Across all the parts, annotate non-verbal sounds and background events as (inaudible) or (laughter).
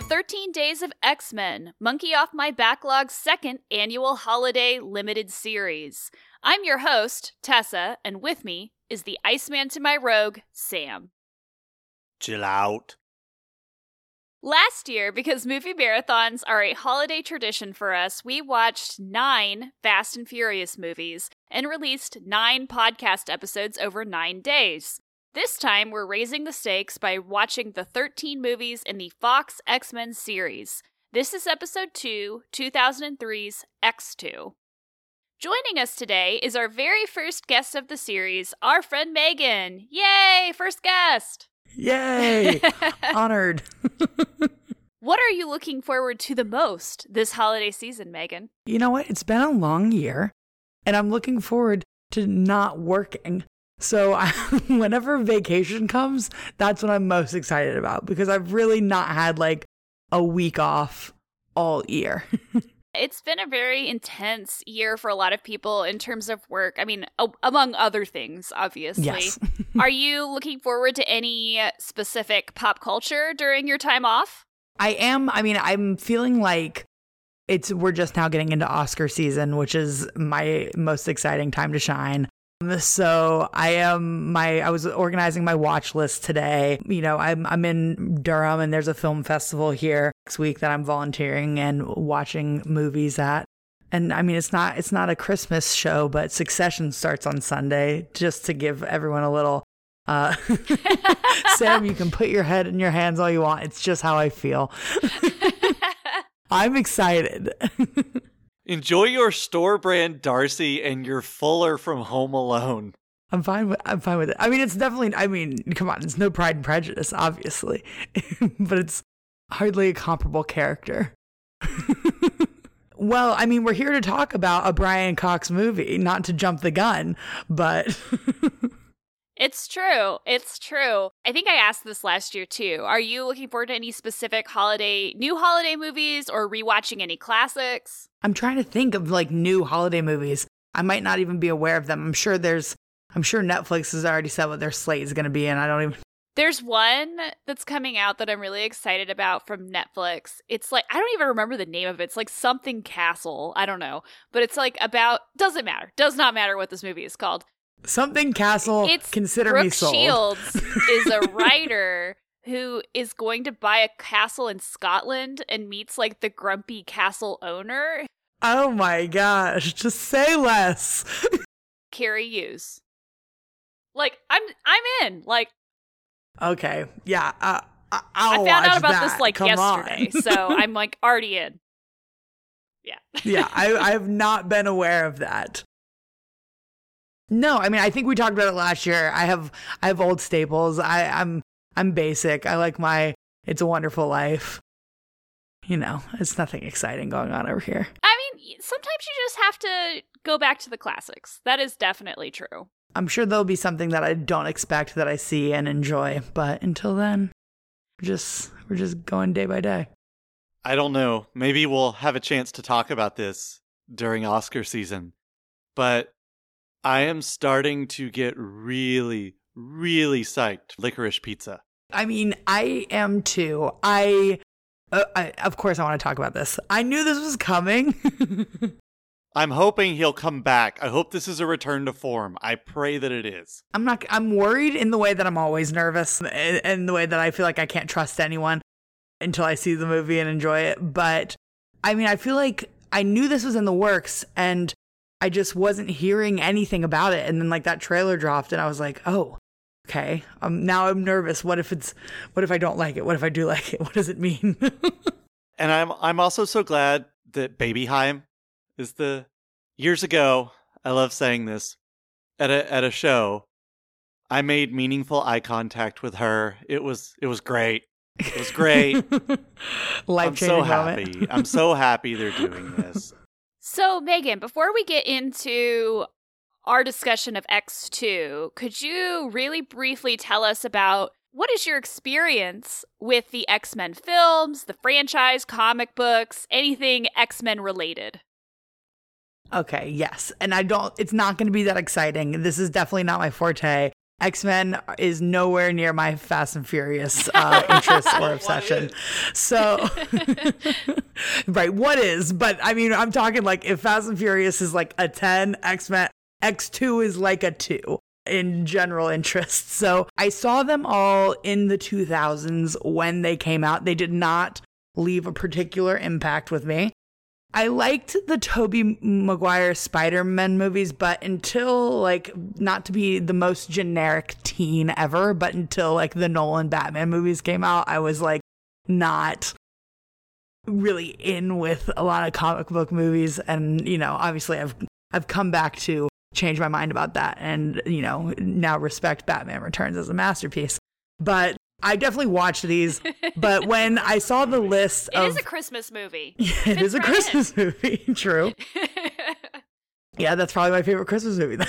the 13 Days of X Men, Monkey Off My Backlog's second annual holiday limited series. I'm your host, Tessa, and with me is the Iceman to my rogue, Sam. Chill out. Last year, because movie marathons are a holiday tradition for us, we watched nine Fast and Furious movies and released nine podcast episodes over nine days. This time, we're raising the stakes by watching the 13 movies in the Fox X Men series. This is episode 2, 2003's X2. Joining us today is our very first guest of the series, our friend Megan. Yay, first guest! Yay! (laughs) Honored. (laughs) what are you looking forward to the most this holiday season, Megan? You know what? It's been a long year, and I'm looking forward to not working. So I, (laughs) whenever vacation comes, that's what I'm most excited about because I've really not had like a week off all year. (laughs) it's been a very intense year for a lot of people in terms of work. I mean, among other things, obviously. Yes. (laughs) Are you looking forward to any specific pop culture during your time off? I am. I mean, I'm feeling like it's we're just now getting into Oscar season, which is my most exciting time to shine. So I am my I was organizing my watch list today. You know, I'm I'm in Durham and there's a film festival here next week that I'm volunteering and watching movies at. And I mean it's not it's not a Christmas show, but Succession starts on Sunday just to give everyone a little uh (laughs) Sam, you can put your head in your hands all you want. It's just how I feel. (laughs) I'm excited. (laughs) Enjoy your store brand Darcy and your Fuller from Home Alone. I'm fine with I'm fine with it. I mean, it's definitely. I mean, come on, it's no Pride and Prejudice, obviously, (laughs) but it's hardly a comparable character. (laughs) well, I mean, we're here to talk about a Brian Cox movie, not to jump the gun, but (laughs) It's true. It's true. I think I asked this last year too. Are you looking forward to any specific holiday, new holiday movies or rewatching any classics? I'm trying to think of like new holiday movies. I might not even be aware of them. I'm sure there's, I'm sure Netflix has already said what their slate is going to be, and I don't even. There's one that's coming out that I'm really excited about from Netflix. It's like, I don't even remember the name of it. It's like something castle. I don't know. But it's like about, doesn't matter. Does not matter what this movie is called. Something Castle. It's consider Brooke me sold. Shields (laughs) is a writer who is going to buy a castle in Scotland and meets like the grumpy castle owner, Oh my gosh! Just say less. (laughs) Cary Elwes. Like I'm, I'm in. Like Okay, yeah. Uh, I- I'll I found out about that. this like Come yesterday, so (laughs) I'm like already in. Yeah. yeah, I, I have not been aware of that. No, I mean I think we talked about it last year. I have I have old staples. I, I'm I'm basic. I like my It's a Wonderful Life. You know, it's nothing exciting going on over here. I mean, sometimes you just have to go back to the classics. That is definitely true. I'm sure there'll be something that I don't expect that I see and enjoy, but until then, we're just we're just going day by day. I don't know. Maybe we'll have a chance to talk about this during Oscar season. But I am starting to get really, really psyched. Licorice pizza. I mean, I am too. I, uh, I of course I want to talk about this. I knew this was coming. (laughs) I'm hoping he'll come back. I hope this is a return to form. I pray that it is. I'm not. I'm worried in the way that I'm always nervous, and in the way that I feel like I can't trust anyone until I see the movie and enjoy it. But I mean, I feel like I knew this was in the works, and I just wasn't hearing anything about it. And then like that trailer dropped, and I was like, oh, okay. Um, now I'm nervous. What if it's? What if I don't like it? What if I do (laughs) like it? What does it mean? And I'm I'm also so glad that Baby Babyheim is the years ago, I love saying this, at a at a show, I made meaningful eye contact with her. It was it was great. It was great. (laughs) Life I'm so happy. I'm so happy they're doing this. (laughs) So, Megan, before we get into our discussion of X2, could you really briefly tell us about what is your experience with the X Men films, the franchise, comic books, anything X Men related? Okay, yes. And I don't, it's not going to be that exciting. This is definitely not my forte. X Men is nowhere near my Fast and Furious uh, (laughs) interest or obsession. So, (laughs) right, what is? But I mean, I'm talking like if Fast and Furious is like a 10, X Men X2 is like a 2 in general interest. So I saw them all in the 2000s when they came out. They did not leave a particular impact with me. I liked the Tobey Maguire Spider-Man movies, but until like not to be the most generic teen ever, but until like the Nolan Batman movies came out, I was like not really in with a lot of comic book movies and you know, obviously I've I've come back to change my mind about that and you know, now respect Batman Returns as a masterpiece. But I definitely watched these, but when I saw the list It of is a Christmas movie. (laughs) Yeah, it Fits is a right Christmas movie. (laughs) True. (laughs) Yeah, that's probably my favorite Christmas movie then.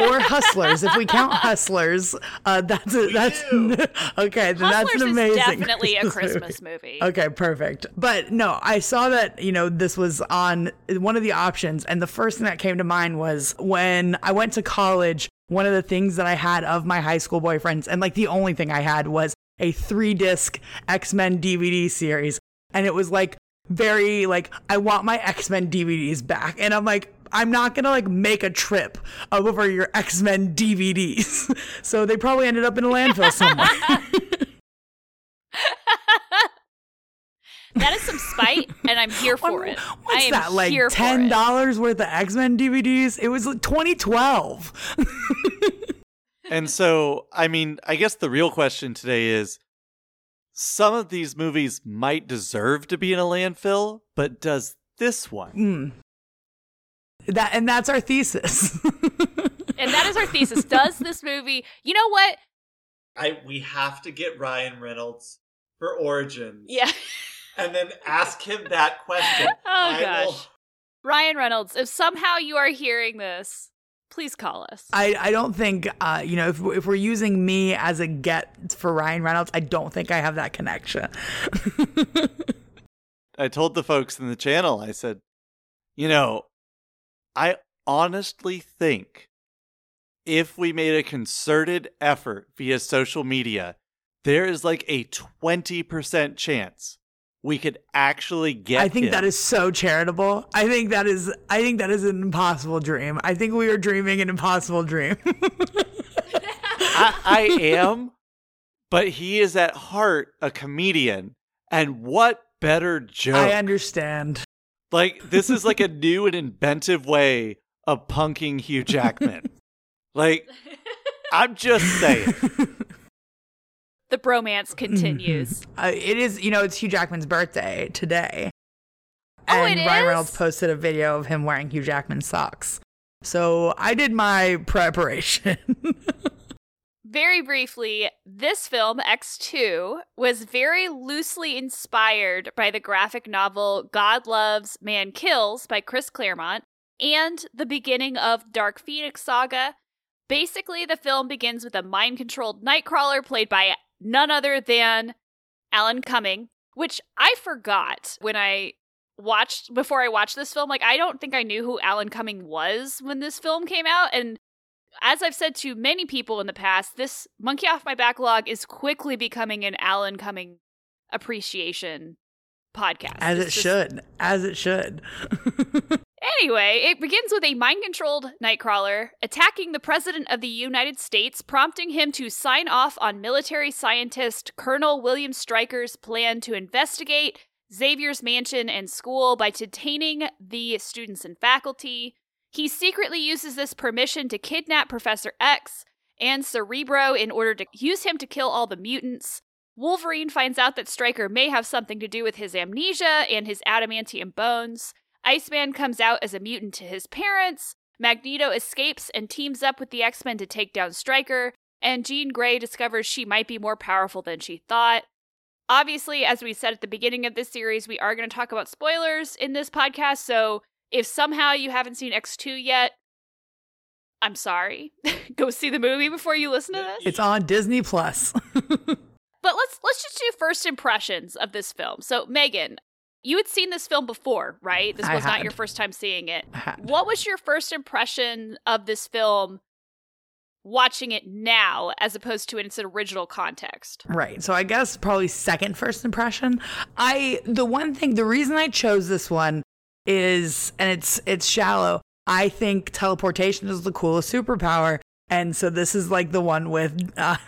or Hustlers. If we count Hustlers, uh, that's a, that's okay. Then that's Hustlers an is amazing. definitely a movie. Christmas movie. Okay, perfect. But no, I saw that, you know, this was on one of the options. And the first thing that came to mind was when I went to college, one of the things that I had of my high school boyfriends, and like the only thing I had was a three disc X Men DVD series. And it was like very, like, I want my X Men DVDs back. And I'm like, I'm not gonna like make a trip over your X Men DVDs. (laughs) so they probably ended up in a landfill somewhere. (laughs) That is some spite, and I'm here for it. What's I am that like here ten dollars worth of X Men DVDs? It was like 2012. (laughs) And so, I mean, I guess the real question today is some of these movies might deserve to be in a landfill, but does this one? Mm. That and that's our thesis. (laughs) And that is our thesis. Does this movie, you know what? I we have to get Ryan Reynolds for Origins. Yeah. And then ask him that question. (laughs) Oh, I will- gosh. Ryan Reynolds, if somehow you are hearing this, please call us. I, I don't think uh, you know if if we're using me as a get for Ryan Reynolds, I don't think I have that connection. (laughs) I told the folks in the channel, I said, you know, I honestly think if we made a concerted effort via social media, there is like a 20% chance we could actually get I think him. that is so charitable. I think that is I think that is an impossible dream. I think we are dreaming an impossible dream. (laughs) I, I am, but he is at heart a comedian. And what better joke? I understand. Like this is like a (laughs) new and inventive way of punking Hugh Jackman. (laughs) like I'm just saying. The bromance continues. Uh, it is, you know, it's Hugh Jackman's birthday today. Oh, and it Ryan is? Reynolds posted a video of him wearing Hugh Jackman socks. So I did my preparation. (laughs) Very briefly, this film, X2, was very loosely inspired by the graphic novel God Loves, Man Kills by Chris Claremont and the beginning of Dark Phoenix Saga. Basically, the film begins with a mind controlled Nightcrawler played by none other than Alan Cumming, which I forgot when I watched before I watched this film. Like, I don't think I knew who Alan Cumming was when this film came out. And as I've said to many people in the past, this Monkey Off My Backlog is quickly becoming an Alan Cumming appreciation podcast. as It's it just- should. As it should. (laughs) Anyway, it begins with a mind controlled Nightcrawler attacking the President of the United States, prompting him to sign off on military scientist Colonel William Stryker's plan to investigate Xavier's mansion and school by detaining the students and faculty. He secretly uses this permission to kidnap Professor X and Cerebro in order to use him to kill all the mutants. Wolverine finds out that Stryker may have something to do with his amnesia and his adamantium bones. Iceman comes out as a mutant to his parents. Magneto escapes and teams up with the X Men to take down Stryker. And Jean Grey discovers she might be more powerful than she thought. Obviously, as we said at the beginning of this series, we are going to talk about spoilers in this podcast. So if somehow you haven't seen X2 yet, I'm sorry. (laughs) Go see the movie before you listen to this. It's on Disney Plus. (laughs) But let's let's just do first impressions of this film. So Megan, you had seen this film before, right? This was not your first time seeing it. What was your first impression of this film watching it now as opposed to in its original context. Right. So I guess probably second first impression. I the one thing the reason I chose this one is and it's it's shallow. I think teleportation is the coolest superpower. And so this is like the one with uh, (laughs)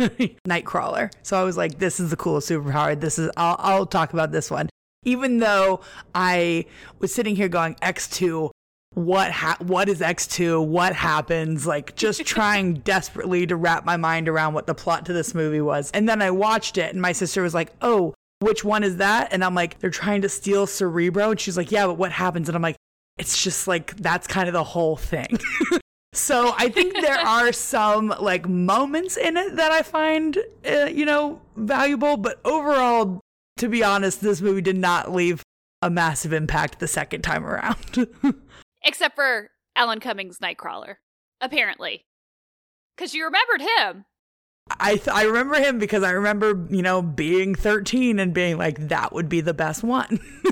Nightcrawler. So I was like, this is the coolest superpower. This is, I'll, I'll talk about this one. Even though I was sitting here going, X2, what ha- what is X2? What happens? Like just (laughs) trying desperately to wrap my mind around what the plot to this movie was. And then I watched it and my sister was like, "Oh, which one is that?" And I'm like, "They're trying to steal Cerebro." And she's like, "Yeah, but what happens?" And I'm like, "It's just like that's kind of the whole thing." (laughs) so I think there (laughs) are some like moments in it that I find uh, you know valuable, but overall to be honest, this movie did not leave a massive impact the second time around. (laughs) Except for Alan Cummings' Nightcrawler, apparently. Because you remembered him. I th- I remember him because I remember, you know, being 13 and being like, that would be the best one. (laughs)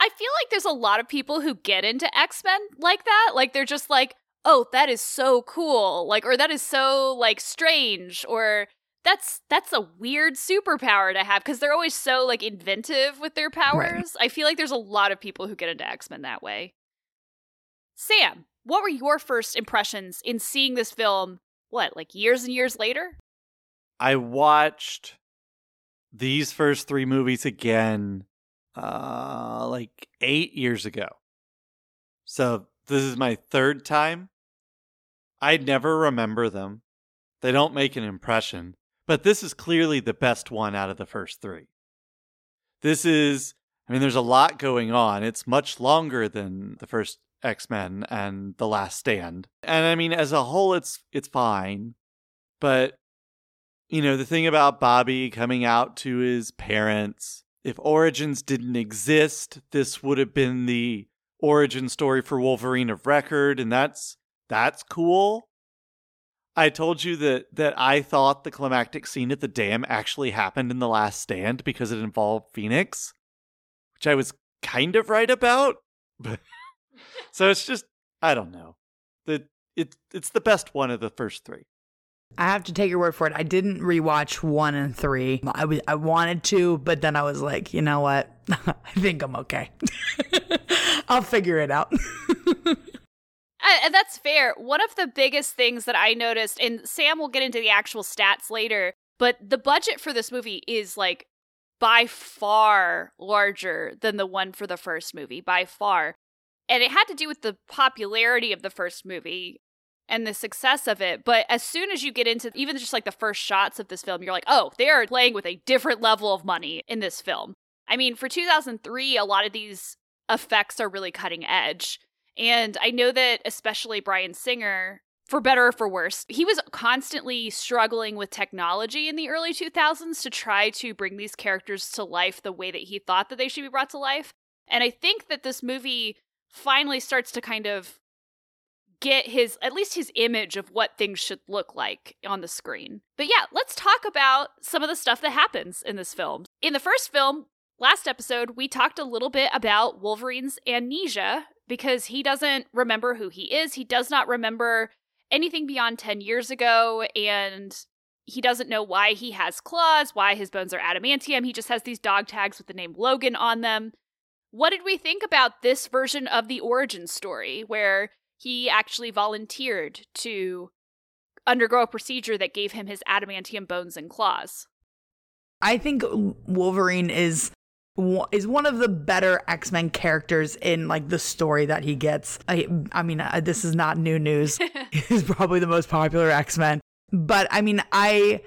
I feel like there's a lot of people who get into X Men like that. Like, they're just like, oh, that is so cool. Like, or that is so, like, strange. Or that's that's a weird superpower to have because they're always so like inventive with their powers. Right. I feel like there's a lot of people who get into X-Men that way. Sam, what were your first impressions in seeing this film, what, like years and years later? I watched these first three movies again uh like 8 years ago. So this is my third time. I never remember them. They don't make an impression, but this is clearly the best one out of the first 3. This is I mean there's a lot going on. It's much longer than the first X Men and The Last Stand. And I mean, as a whole, it's it's fine, but you know, the thing about Bobby coming out to his parents, if Origins didn't exist, this would have been the origin story for Wolverine of record, and that's that's cool. I told you that that I thought the climactic scene at the dam actually happened in The Last Stand because it involved Phoenix, which I was kind of right about, (laughs) so it's just I don't know. The it it's the best one of the first three. I have to take your word for it. I didn't rewatch one and three. I wanted to, but then I was like, you know what? (laughs) I think I'm okay. (laughs) I'll figure it out. And that's fair. One of the biggest things that I noticed, and Sam will get into the actual stats later, but the budget for this movie is like by far larger than the one for the first movie, by far and it had to do with the popularity of the first movie and the success of it. But as soon as you get into even just like the first shots of this film, you're like, oh, they are playing with a different level of money in this film. I mean, for 2003, a lot of these effects are really cutting edge. And I know that especially Bryan Singer, for better or for worse, he was constantly struggling with technology in the early 2000s to try to bring these characters to life the way that he thought that they should be brought to life. And I think that this movie finally starts to kind of get his at least his image of what things should look like on the screen. But yeah, let's talk about some of the stuff that happens in this film. In the first film, last episode, we talked a little bit about Wolverine's amnesia because he doesn't remember who he is. He does not remember anything beyond 10 years ago and he doesn't know why he has claws, why his bones are adamantium. He just has these dog tags with the name Logan on them. What did we think about this version of the origin story where he actually volunteered to undergo a procedure that gave him his adamantium bones and claws? I think Wolverine is is one of the better X-Men characters in like the story that he gets. I I mean, uh, this is not new news. (laughs) (laughs) He's probably the most popular X-Men. But I mean, I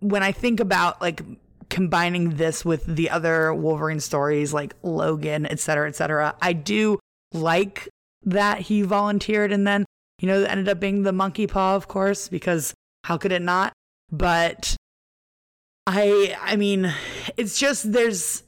when I think about like combining this with the other Wolverine stories like Logan, et cetera, et cetera, I do like that he volunteered and then, you know, ended up being the monkey paw, of course, because how could it not? But I, I mean, it's just there's,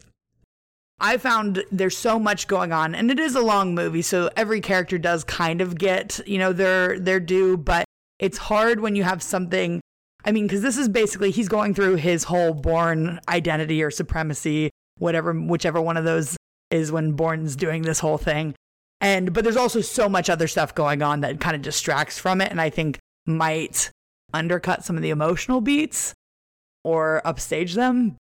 I found there's so much going on and it is a long movie. So every character does kind of get, you know, their, their due, but it's hard when you have something I mean, because this is basically he's going through his whole Bourne Identity or supremacy, whatever, whichever one of those is when Bourne's doing this whole thing. And but there's also so much other stuff going on that kind of distracts from it, and I think might undercut some of the emotional beats or upstage them.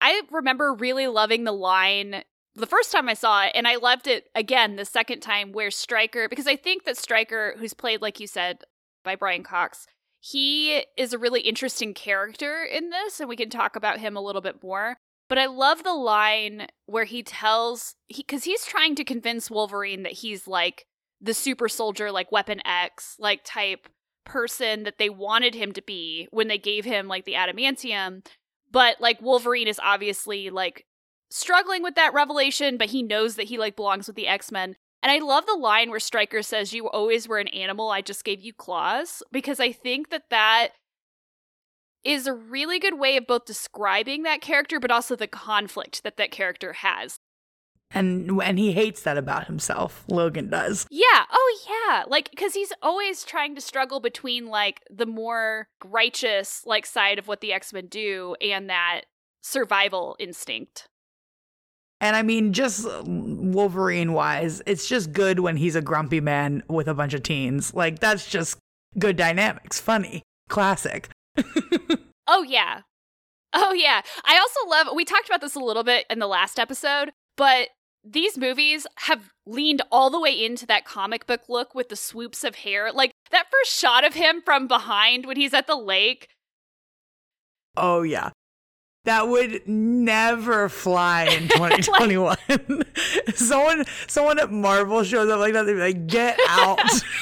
I remember really loving the line the first time I saw it, and I loved it again the second time where Stryker, because I think that Stryker, who's played, like you said, by Brian Cox, he is a really interesting character in this, and we can talk about him a little bit more. But I love the line where he tells, because he, he's trying to convince Wolverine that he's like the super soldier, like Weapon X, like type person that they wanted him to be when they gave him like the adamantium. But like Wolverine is obviously like struggling with that revelation, but he knows that he like belongs with the X-Men. And I love the line where Stryker says, You always were an animal, I just gave you claws. Because I think that that is a really good way of both describing that character, but also the conflict that that character has. And and he hates that about himself. Logan does. Yeah. Oh yeah. Like cuz he's always trying to struggle between like the more righteous like side of what the X-Men do and that survival instinct. And I mean, just Wolverine wise, it's just good when he's a grumpy man with a bunch of teens. Like, that's just good dynamics. Funny. Classic. (laughs) oh, yeah. Oh, yeah. I also love, we talked about this a little bit in the last episode, but these movies have leaned all the way into that comic book look with the swoops of hair. Like, that first shot of him from behind when he's at the lake. Oh, yeah that would never fly in (laughs) 2021. like, (laughs) someone someone at Marvel shows up like that, they'd be like, get out.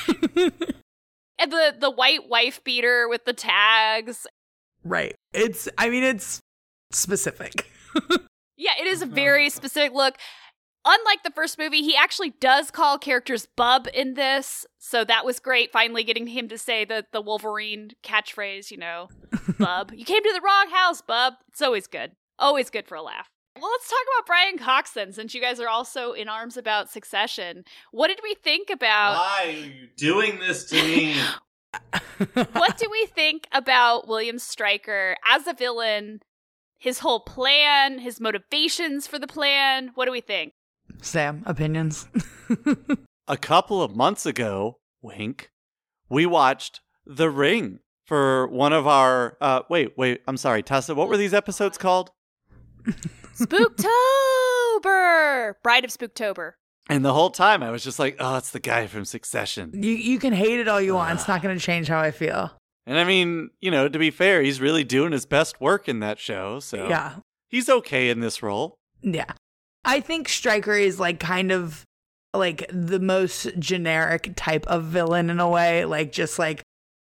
(laughs) and the the white wife beater with the tags. Right. It's I mean it's specific. Yeah, it is a very specific look unlike the first movie, he actually does call characters Bub in this. So that was great, finally getting him to say the, the Wolverine catchphrase, you know, (laughs) Bub. You came to the wrong house, Bub. It's always good. Always good for a laugh. Well, let's talk about Brian Cox then, since you guys are also in arms about Succession. What did we think about. Why are you doing this to me? (laughs) what do we think about William Stryker as a villain? His whole plan, his motivations for the plan. What do we think? Sam, opinions? (laughs) a couple of months ago, wink, we watched The Ring for one of our. Uh, wait, wait, I'm sorry, Tessa. What were these episodes called? Spooktober! Bride of Spooktober. And the whole time I was just like, oh, it's the guy from Succession. You you can hate it all you want. It's not going to change how I feel. And I mean, you know, to be fair, he's really doing his best work in that show. So yeah, he's okay in this role. Yeah. I think Stryker is like kind of like the most generic type of villain in a way, like just like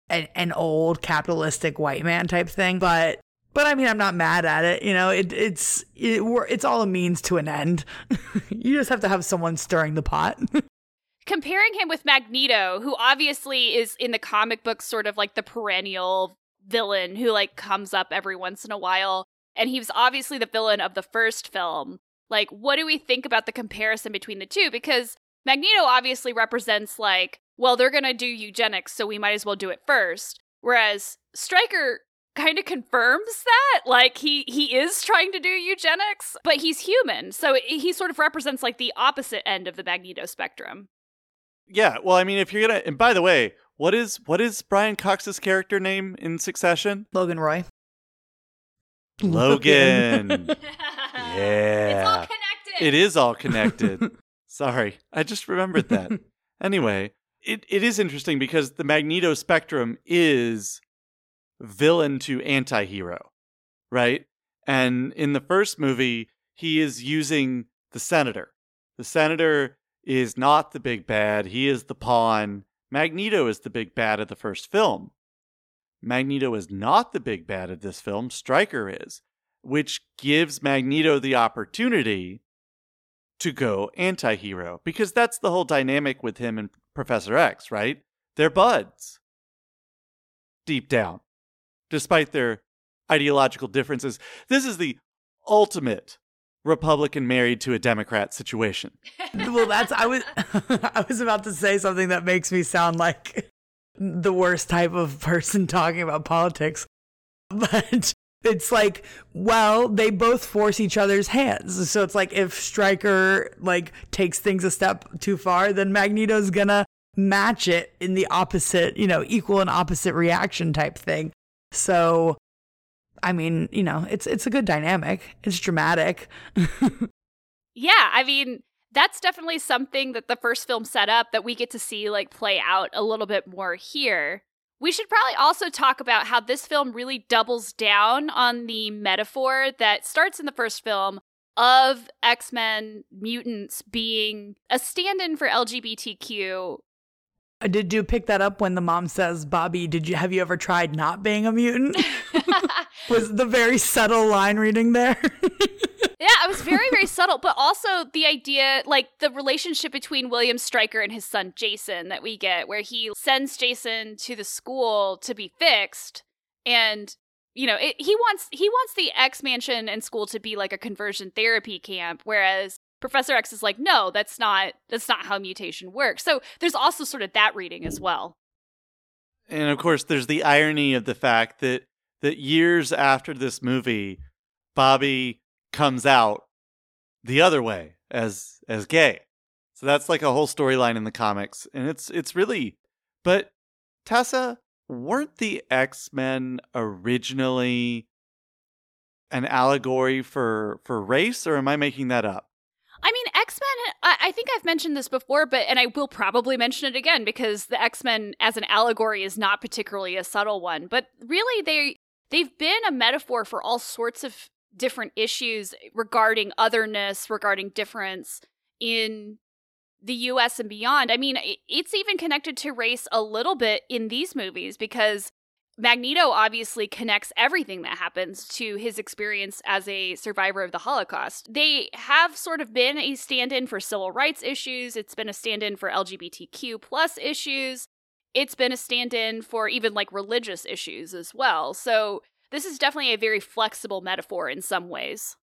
an, an old capitalistic white man type thing. But but I mean, I'm not mad at it. You know, it, it's it, it's all a means to an end. (laughs) you just have to have someone stirring the pot. (laughs) Comparing him with Magneto, who obviously is in the comic books sort of like the perennial villain who like comes up every once in a while, and he was obviously the villain of the first film. Like, what do we think about the comparison between the two? Because Magneto obviously represents, like, well, they're to do eugenics, so we might as well do it first. Whereas Stryker kind of confirms that like he he is trying to do eugenics but he's human so he sort of represents like the opposite end of the magneto spectrum yeah well i mean if you're gonna and by the way what is what is brian cox's character name in succession logan roy logan (laughs) Yeah. It's all connected. It is all connected. (laughs) Sorry. I just remembered that. (laughs) anyway, it, it is interesting because the Magneto spectrum is villain to anti hero, right? And in the first movie, he is using the senator. The senator is not the big bad, he is the pawn. Magneto is the big bad of the first film. Magneto is not the big bad of this film, Stryker is which gives Magneto the opportunity to go anti hero because that's the whole dynamic with him and Professor X, right? They're buds deep down, despite their ideological differences. This is the ultimate Republican married to a Democrat situation. (laughs) well, that's I was (laughs) I was about to say something that makes me sound like (laughs) the worst type of person talking about politics. But it's like, well, they both force each other's hands. So it's like if Stryker like takes things a step too far, then Magneto's gonna match it in the opposite, you know, equal and opposite reaction type thing. So I mean, you know, it's it's a good dynamic. It's dramatic. (laughs) yeah, I mean, that's definitely something that the first film set up that we get to see like play out a little bit more here. We should probably also talk about how this film really doubles down on the metaphor that starts in the first film of X Men mutants being a stand in for LGBTQ. Uh, did you pick that up when the mom says, Bobby, did you have you ever tried not being a mutant? (laughs) Was the very subtle line reading there? (laughs) yeah, it was very, very subtle, but also the idea, like the relationship between William Stryker and his son Jason that we get, where he sends Jason to the school to be fixed, and you know, it, he wants he wants the X mansion and school to be like a conversion therapy camp, whereas Professor X is like, no, that's not that's not how mutation works. So there's also sort of that reading as well. And of course, there's the irony of the fact that that years after this movie, Bobby comes out the other way as as gay. So that's like a whole storyline in the comics, and it's it's really. But Tessa, weren't the X Men originally an allegory for for race, or am I making that up? I mean, X Men. I, I, think I've mentioned this before, but and I will probably mention it again because the X Men as an allegory is not particularly a subtle one. But really, they they've been a metaphor for all sorts of different issues regarding otherness, regarding difference in the US and beyond. I mean, it's even connected to race a little bit in these movies because Magneto obviously connects everything that happens to his experience as a survivor of the Holocaust. They have sort of been a stand-in for civil rights issues. It's been a stand-in for LGBTQ plus issues. It's been a stand-in for even like religious issues as well. So this is definitely a very flexible metaphor in some ways.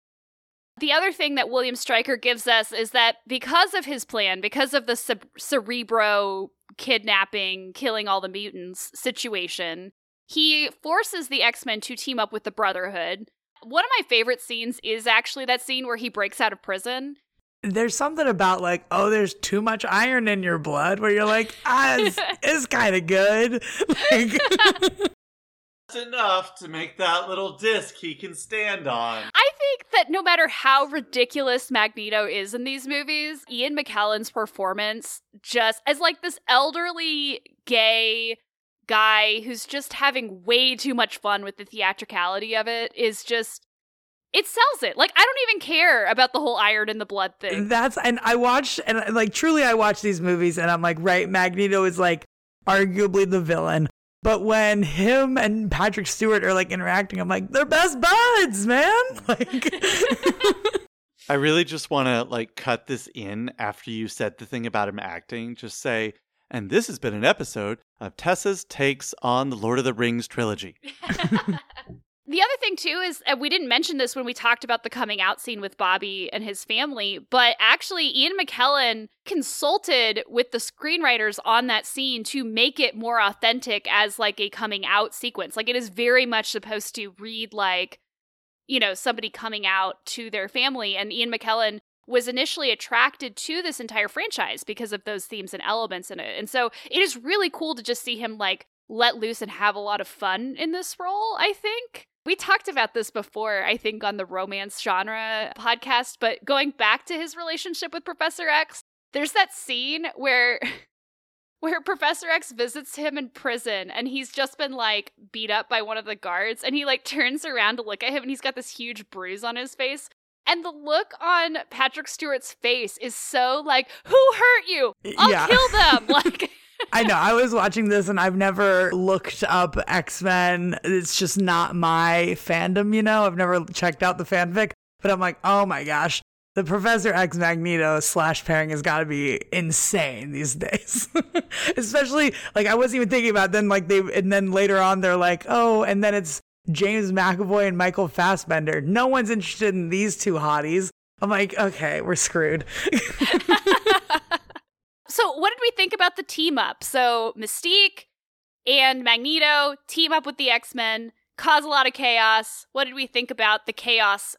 The other thing that William Stryker gives us is that because of his plan, because of the Cerebro kidnapping, killing all the mutants situation, he forces the X Men to team up with the Brotherhood. One of my favorite scenes is actually that scene where he breaks out of prison. There's something about like, oh, there's too much iron in your blood, where you're like, (laughs) ah, it's, it's kind of good. Like, (laughs) enough to make that little disc he can stand on. I think that no matter how ridiculous Magneto is in these movies, Ian McKellen's performance just as like this elderly gay guy who's just having way too much fun with the theatricality of it is just it sells it. Like I don't even care about the whole iron in the blood thing. That's and I watched and uh, like truly I watch these movies and I'm like, right, Magneto is like arguably the villain. But when him and Patrick Stewart are like interacting, I'm like, they're best buds, man. (laughs) Like (laughs) I really just want to like cut this in after you said the thing about him acting. Just say, and this has been an episode of Tessa's takes on the Lord of the Rings trilogy. (laughs) The other thing too is uh, we didn't mention this when we talked about the coming out scene with Bobby and his family, but actually Ian McKellen consulted with the screenwriters on that scene to make it more authentic as like a coming out sequence. Like it is very much supposed to read like you know somebody coming out to their family and Ian McKellen was initially attracted to this entire franchise because of those themes and elements in it. And so it is really cool to just see him like let loose and have a lot of fun in this role, I think. We talked about this before, I think, on the romance genre podcast, but going back to his relationship with Professor X, there's that scene where (laughs) where Professor X visits him in prison and he's just been like beat up by one of the guards and he like turns around to look at him and he's got this huge bruise on his face. And the look on Patrick Stewart's face is so like, who hurt you? I'll yeah. kill them. (laughs) Like I know. I was watching this and I've never looked up X Men. It's just not my fandom, you know? I've never checked out the fanfic, but I'm like, oh my gosh, the Professor X Magneto slash pairing has got to be insane these (laughs) days. Especially, like, I wasn't even thinking about then, like, they, and then later on, they're like, oh, and then it's James McAvoy and Michael Fassbender. No one's interested in these two hotties. I'm like, okay, we're screwed. (laughs) so what did we think about the team up? So Mystique and Magneto team up with the X-Men, cause a lot of chaos. What did we think about the chaos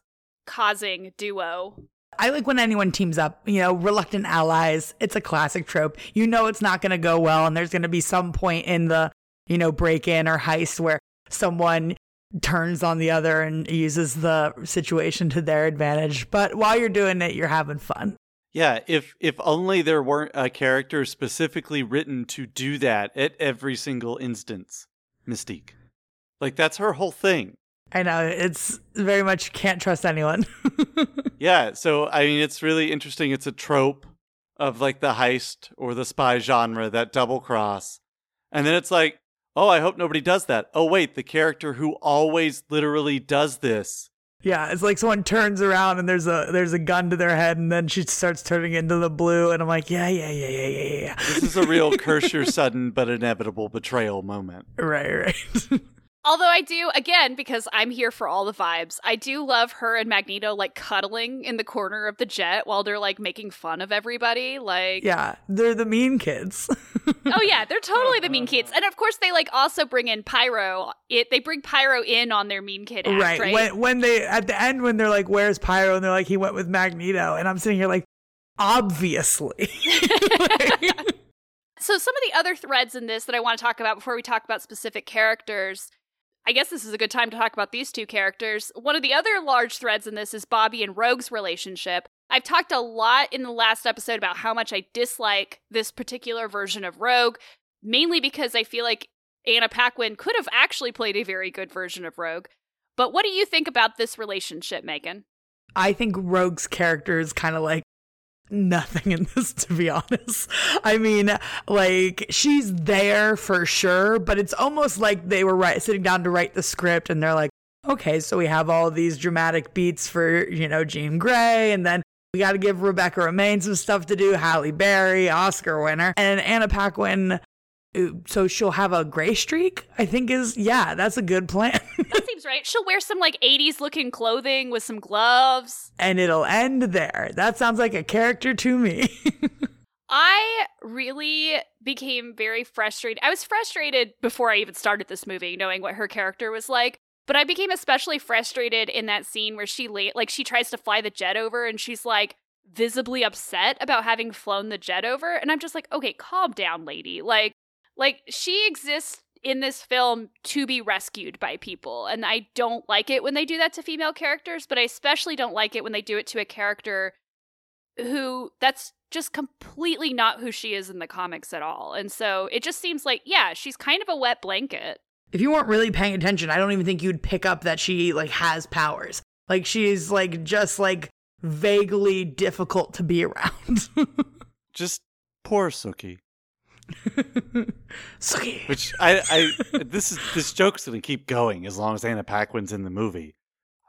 causing duo? I like when anyone teams up, you know, reluctant allies. It's a classic trope. You know, it's not going to go well. And there's going to be some point in the, you know, break in or heist where someone turns on the other and uses the situation to their advantage. But while you're doing it, you're having fun. Yeah, if if only there weren't a character specifically written to do that at every single instance. Mystique. Like that's her whole thing. I know it's very much can't trust anyone. (laughs) yeah, so I mean it's really interesting. It's a trope of like the heist or the spy genre, that double cross. And then it's like, oh, I hope nobody does that. Oh wait, the character who always literally does this. Yeah, it's like someone turns around and there's a there's a gun to their head and then she starts turning into the blue and I'm like, yeah, yeah, yeah, yeah, yeah, yeah. This is a real curse your sudden but inevitable betrayal moment. Right, right. (laughs) Although I do, again, because I'm here for all the vibes, I do love her and Magneto like cuddling in the corner of the jet while they're like making fun of everybody. Like, yeah, they're the mean kids. (laughs) oh yeah, they're totally the mean kids, and of course they like also bring in Pyro. It they bring Pyro in on their mean kid act, right? right? When when they at the end when they're like, "Where's Pyro?" and they're like, "He went with Magneto," and I'm sitting here like, obviously. (laughs) (laughs) so some of the other threads in this that I want to talk about before we talk about specific characters I guess this is a good time to talk about these two characters. One of the other large threads in this is Bobby and Rogue's relationship. I've talked a lot in the last episode about how much I dislike this particular version of Rogue, mainly because I feel like Anna Paquin could have actually played a very good version of Rogue. But what do you think about this relationship, Megan? I think Rogue's character is kind of like nothing in this to be honest. I mean like she's there for sure but it's almost like they were right sitting down to write the script and they're like okay so we have all these dramatic beats for you know jean grey and then we got to give rebecca romijn some stuff to do halle berry oscar winner and anna paquin so she'll have a gray streak i think is yeah that's a good plan (laughs) that seems right she'll wear some like 80s looking clothing with some gloves and it'll end there that sounds like a character to me (laughs) I really became very frustrated. I was frustrated before I even started this movie, knowing what her character was like. But I became especially frustrated in that scene where she late, like she tries to fly the jet over, and she's like visibly upset about having flown the jet over. And I'm just like, okay, calm down, lady. Like, like she exists in this film to be rescued by people. And I don't like it when they do that to female characters, but I especially don't like it when they do it to a character who that's just completely not who she is in the comics at all. And so it just seems like, yeah, she's kind of a wet blanket. If you weren't really paying attention, I don't even think you'd pick up that she like has powers. Like she's like just like vaguely difficult to be around. (laughs) just poor Sookie. (laughs) Suki. Which I, I this is this joke's gonna keep going as long as Anna Paquin's in the movie.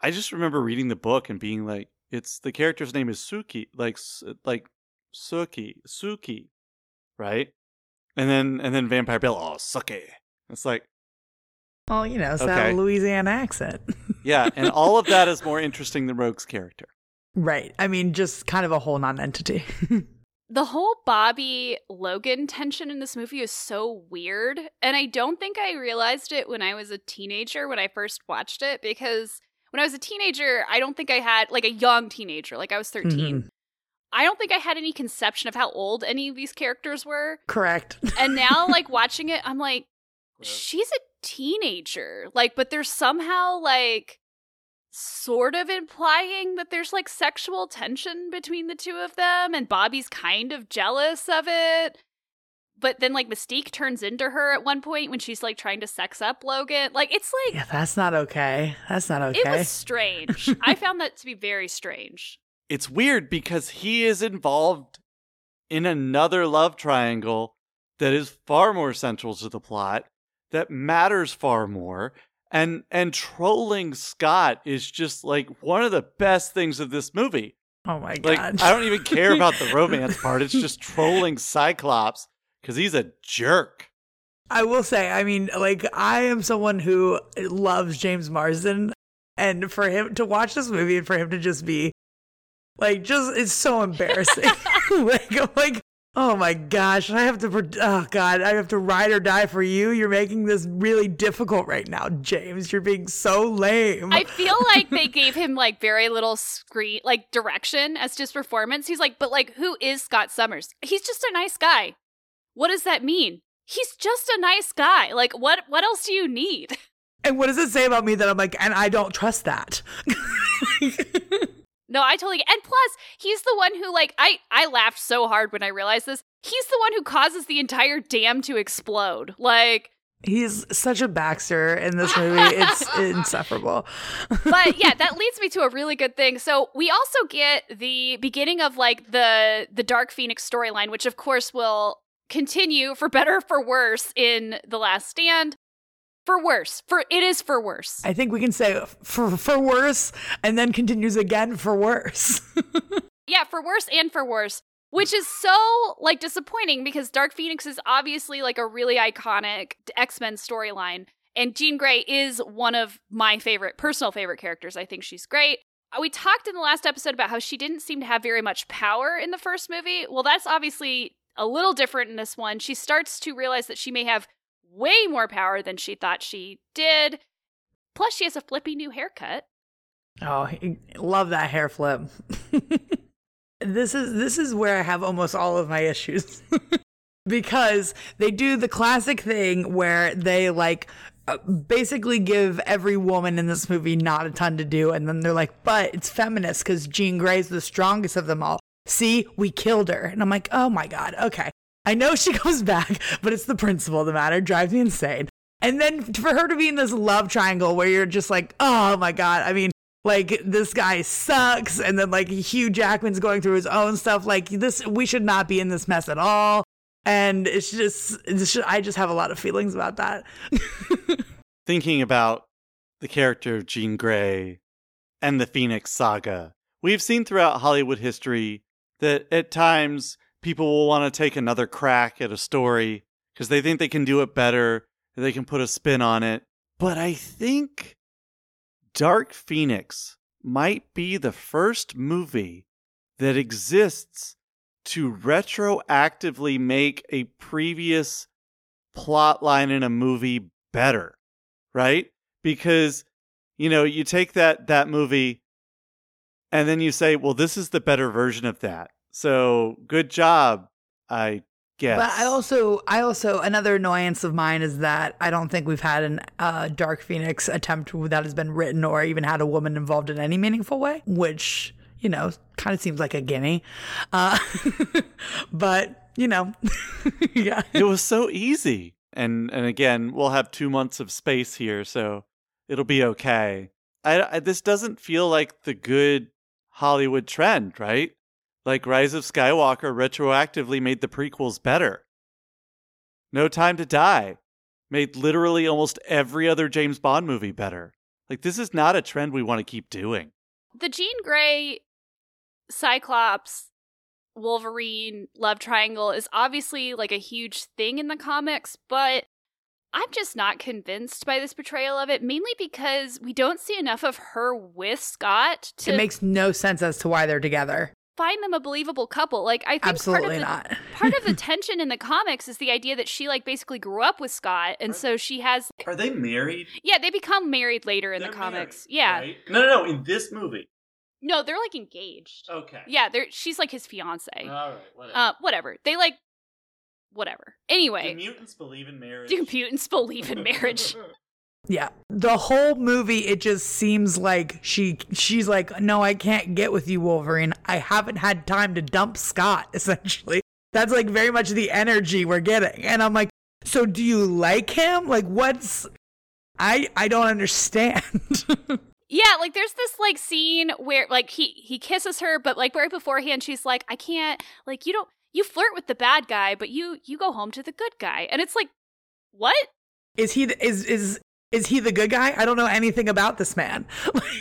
I just remember reading the book and being like, it's the character's name is Suki, like like Suki, Suki, right? And then and then Vampire Bill, oh Suki. It's like, well, you know, it's okay. that Louisiana accent. (laughs) yeah, and all of that is more interesting than Rogue's character. Right. I mean, just kind of a whole non-entity (laughs) the whole Bobby Logan tension in this movie is so weird. And I don't think I realized it when I was a teenager when I first watched it because when I was a teenager, I don't think I had like a young teenager, like I was 13. Mm-hmm. I don't think I had any conception of how old any of these characters were. Correct. (laughs) and now, like, watching it, I'm like, she's a teenager. Like, but there's somehow like sort of implying that there's like sexual tension between the two of them and Bobby's kind of jealous of it. But then like Mystique turns into her at one point when she's like trying to sex up Logan. Like it's like Yeah, that's not okay. That's not okay. It was strange. (laughs) I found that to be very strange. It's weird because he is involved in another love triangle that is far more central to the plot, that matters far more, and and trolling Scott is just like one of the best things of this movie. Oh my god! Like I don't even care about the (laughs) romance part. It's just trolling Cyclops because he's a jerk. I will say, I mean, like I am someone who loves James Marsden, and for him to watch this movie and for him to just be like, just it's so embarrassing. (laughs) like, I'm like Oh my gosh, I have to. Oh God, I have to ride or die for you. You're making this really difficult right now, James. You're being so lame. I feel like they gave him like very little screen, like direction as to his performance. He's like, but like, who is Scott Summers? He's just a nice guy. What does that mean? He's just a nice guy. Like, what? What else do you need? And what does it say about me that I'm like, and I don't trust that? (laughs) No, I totally and plus he's the one who like I I laughed so hard when I realized this. He's the one who causes the entire dam to explode. Like He's such a Baxter in this (laughs) movie. It's insufferable. but yeah, that (laughs) leads me to a really good thing. So we also get the beginning of like the the Dark Phoenix storyline, which of course will continue for better or for worse in The Last Stand for worse. For it is for worse. I think we can say for for worse, and then continues again for worse. (laughs) yeah, for worse and for worse, which is so like disappointing because Dark Phoenix is obviously like a really iconic X Men storyline, and Jean Grey is one of my favorite personal favorite characters. I think she's great. Uh, we talked in the last episode about how she didn't seem to have very much power in the first movie. Well, that's obviously a little different in this one. She starts to realize that she may have way more power than she thought she did. Plus, she has a flippy new haircut. Oh, love that hair flip. (laughs) this is this is where I have almost all of my issues. (laughs) because they do the classic thing where they like uh, basically give every woman in this movie not a ton to do and then they're like but it's feminist because jean grey's the strongest of them all see we killed her and i'm like oh my god okay I know she (laughs) comes back, but it's the principle of the matter. It drives me insane. And then for her to be in this love triangle where you're just like, oh my God. I mean, like this guy sucks. And then like Hugh Jackman's going through his own stuff. Like this, we should not be in this mess at all. And it's just, it's just I just have a lot of feelings about that. (laughs) Thinking about the character of Jean Grey and the Phoenix saga, we've seen throughout Hollywood history that at times people will want to take another crack at a story because they think they can do it better, they can put a spin on it. But I think Dark Phoenix might be the first movie that exists to retroactively make a previous plot line in a movie better, right? Because you know, you take that that movie and then you say, "Well, this is the better version of that." So good job, I guess. But I also, I also, another annoyance of mine is that I don't think we've had an uh, Dark Phoenix attempt that has been written or even had a woman involved in any meaningful way, which you know kind of seems like a guinea. Uh, (laughs) but you know, (laughs) yeah, it was so easy. And and again, we'll have two months of space here, so it'll be okay. I, I this doesn't feel like the good Hollywood trend, right? Like Rise of Skywalker retroactively made the prequels better. No Time to Die made literally almost every other James Bond movie better. Like, this is not a trend we want to keep doing. The Jean Grey Cyclops Wolverine love triangle is obviously like a huge thing in the comics, but I'm just not convinced by this portrayal of it, mainly because we don't see enough of her with Scott. To... It makes no sense as to why they're together find them a believable couple. Like I think absolutely (laughs) part of the, not. part of the tension in the comics is the idea that she like basically grew up with Scott, and so she has. Are they married? Yeah, they become married later in they're the comics. Married, yeah. Right? No, no, no. In this movie. No, they're like engaged. Okay. Yeah, they're she's like his fiance. All right. Whatever. Uh, whatever. They like. Whatever. Anyway. Do mutants believe in marriage? Do mutants believe in marriage? (laughs) Yeah. The whole movie it just seems like she she's like, "No, I can't get with you, Wolverine. I haven't had time to dump Scott." (laughs) Essentially. That's like very much the energy we're getting. And I'm like, "So do you like him? Like what's I I don't understand." (laughs) Yeah, like there's this like scene where like he he kisses her, but like right beforehand she's like, I can't like you don't you flirt with the bad guy, but you you go home to the good guy. And it's like, what? Is he is is is he the good guy? I don't know anything about this man.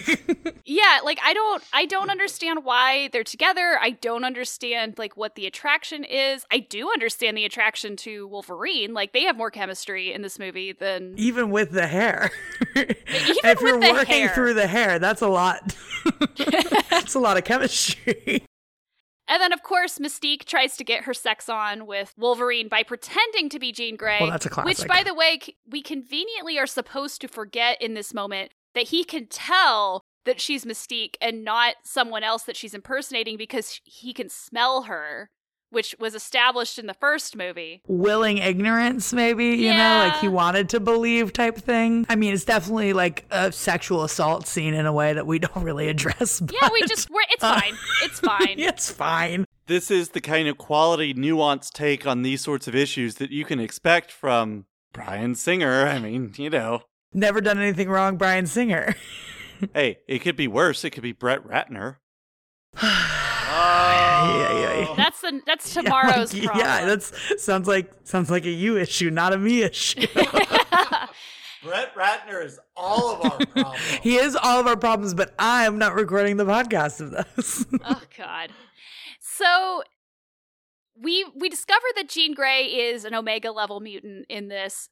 (laughs) yeah, like I don't I don't understand why they're together. I don't understand like what the attraction is. I do understand the attraction to Wolverine. Like they have more chemistry in this movie than even with the hair. even if you're working hair. through the hair, that's a lot. (laughs) that's a lot of chemistry. And then, of course, Mystique tries to get her sex on with Wolverine by pretending to be Jean Grey. Well, that's a classic. Which, by the way, we conveniently are supposed to forget in this moment that he can tell that she's Mystique and not someone else that she's impersonating because he can smell her, which was established in the first movie. willing ignorance, maybe, you know, like he wanted to believe type thing. I mean, it's definitely like a sexual assault scene in a way that we (laughs) don't really address. But Yeah, we just, we're, it's uh, fine. It's (laughs) fine. it's fine. This is the kind of quality, nuanced take on these sorts of issues that you can expect from Bryan Singer. I mean, you know, Never done anything wrong, Bryan Singer. (laughs) hey, it could be worse. It could be Brett Ratner. (sighs) (sighs) (sighs) yeah, oh. yeah. (laughs) That's the that's tomorrow's yeah, problem. yeah, that's sounds like sounds like a you issue, not a me issue. (laughs) Brett Ratner is all of our problems. he is all of our problems, but I'm not recording the podcast of those. (laughs) oh god. So we we discover that Jean Grey is an Omega level mutant in this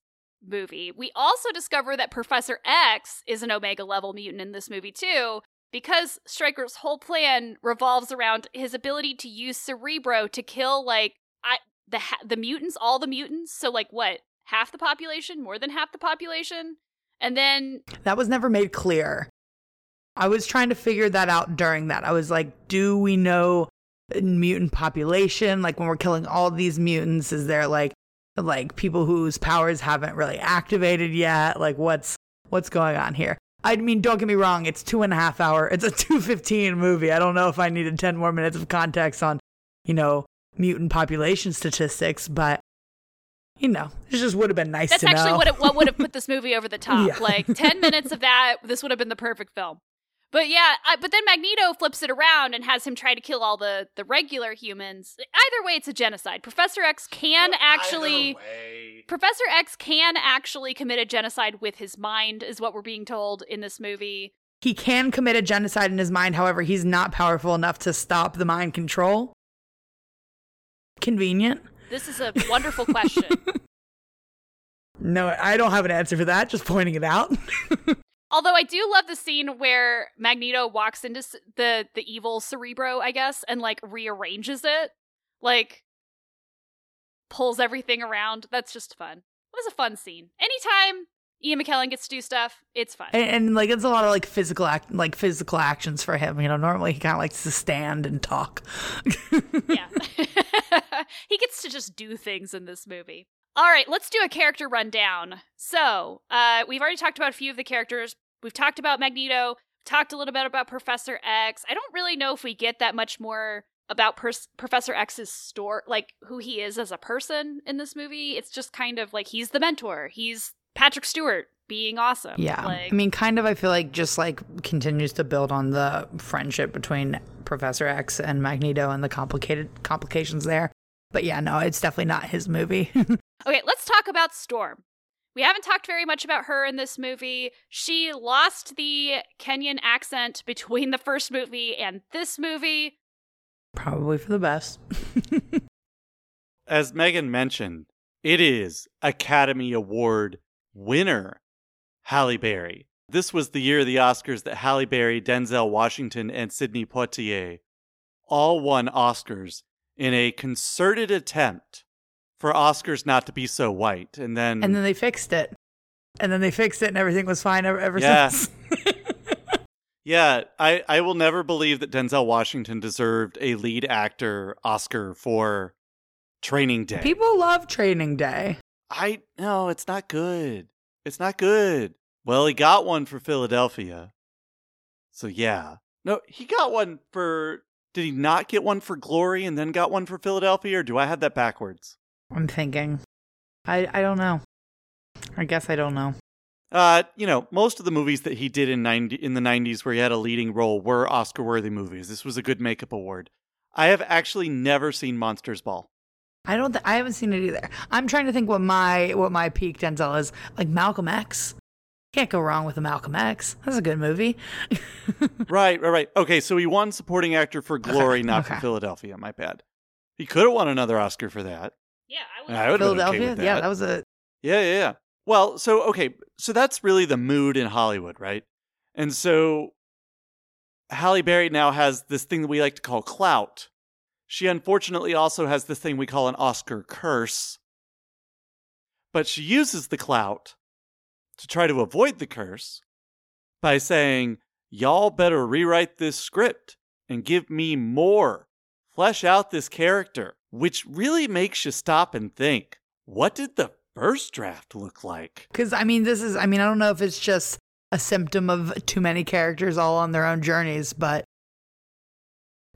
movie. We also discover that Professor X is an Omega level mutant in this movie too, because Stryker's whole plan revolves around his ability to use Cerebro to kill like I the the mutants, all the mutants. So like what? Half the population, more than half the population. And then that was never made clear. I was trying to figure that out during that. I was like, do we know mutant population? Like when we're killing all these mutants, is there like like people whose powers haven't really activated yet? Like what's what's going on here? I mean, don't get me wrong, it's two and a half hour it's a (laughs) two fifteen movie. I don't know if I needed ten more minutes of context on, you know, mutant population statistics, but you know, it just would have been nice That's to actually know. what it, what would have put (laughs) this movie over the top. Yeah. Like ten minutes of that, this would have been the perfect film. But yeah, I, but then Magneto flips it around and has him try to kill all the the regular humans. Either way, it's a genocide. Professor X can actually. Professor X can actually commit a genocide with his mind, is what we're being told in this movie. He can commit a genocide in his mind, however, he's not powerful enough to stop the mind control. Convenient. This is a wonderful question. (laughs) No, I don't have an answer for that, just pointing it out. (laughs) Although I do love the scene where Magneto walks into the the evil Cerebro, I guess, and like rearranges it, like pulls everything around. That's just fun. It was a fun scene. Anytime Ian McKellen gets to do stuff, it's fun. and, and like it's a lot of like physical act like physical actions for him. You know, normally he kinda likes to stand and talk. (laughs) yeah. (laughs) he gets to just do things in this movie. All right, let's do a character rundown. So, uh, we've already talked about a few of the characters. We've talked about Magneto, talked a little bit about Professor X. I don't really know if we get that much more about pers- Professor X's story, like who he is as a person in this movie. It's just kind of like he's the mentor. He's Patrick Stewart being awesome. Yeah. Like, I mean, kind of, I feel like just like continues to build on the friendship between Professor X and Magneto and the complicated complications there. But yeah, no, it's definitely not his movie. (laughs) Okay, let's talk about Storm. We haven't talked very much about her in this movie. She lost the Kenyan accent between the first movie and this movie. Probably for the best. As Megan mentioned, it is Academy Award winner Halle Berry. This was the year of the Oscars that Halle Berry, Denzel Washington, and Sidney Poitier all won Oscars in a concerted attempt for Oscars not to be so white. And then, And then they fixed it. And then they fixed it and everything was fine ever, ever Yeah. since. (laughs) yeah, I, I will never believe that Denzel Washington deserved a lead actor Oscar for Training Day. People love training day. I no, it's not good. It's not good. Well, he got one for Philadelphia. So yeah. No, he got one for did he not get one for Glory and then got one for Philadelphia or do I have that backwards? I'm thinking. I I don't know. I guess I don't know. Uh, you know, most of the movies that he did in 90 in the 90s where he had a leading role were Oscar-worthy movies. This was a good makeup award. I have actually never seen Monsters Ball. I don't. Th- I haven't seen it either. I'm trying to think what my what my peak Denzel is. Like Malcolm X. Can't go wrong with a Malcolm X. That's a good movie. (laughs) right, right, right. Okay, so he won supporting actor for Glory, not for okay. Philadelphia. My bad. He could have won another Oscar for that. Yeah, I And I would have been okay with that. Yeah, that was a. Yeah, yeah, yeah. Well, so okay, so that's really the mood in Hollywood, right? And so Halle Berry now has this thing that we like to call clout. she unfortunately also has this thing we call an Oscar curse. But she uses the clout to try to avoid the curse by saying, Y'all better rewrite this script and give me more. Flesh out this character, which really makes you stop and think what did the first draft look like? Because, I mean, this is, I mean, I don't know if it's just a symptom of too many characters all on their own journeys, but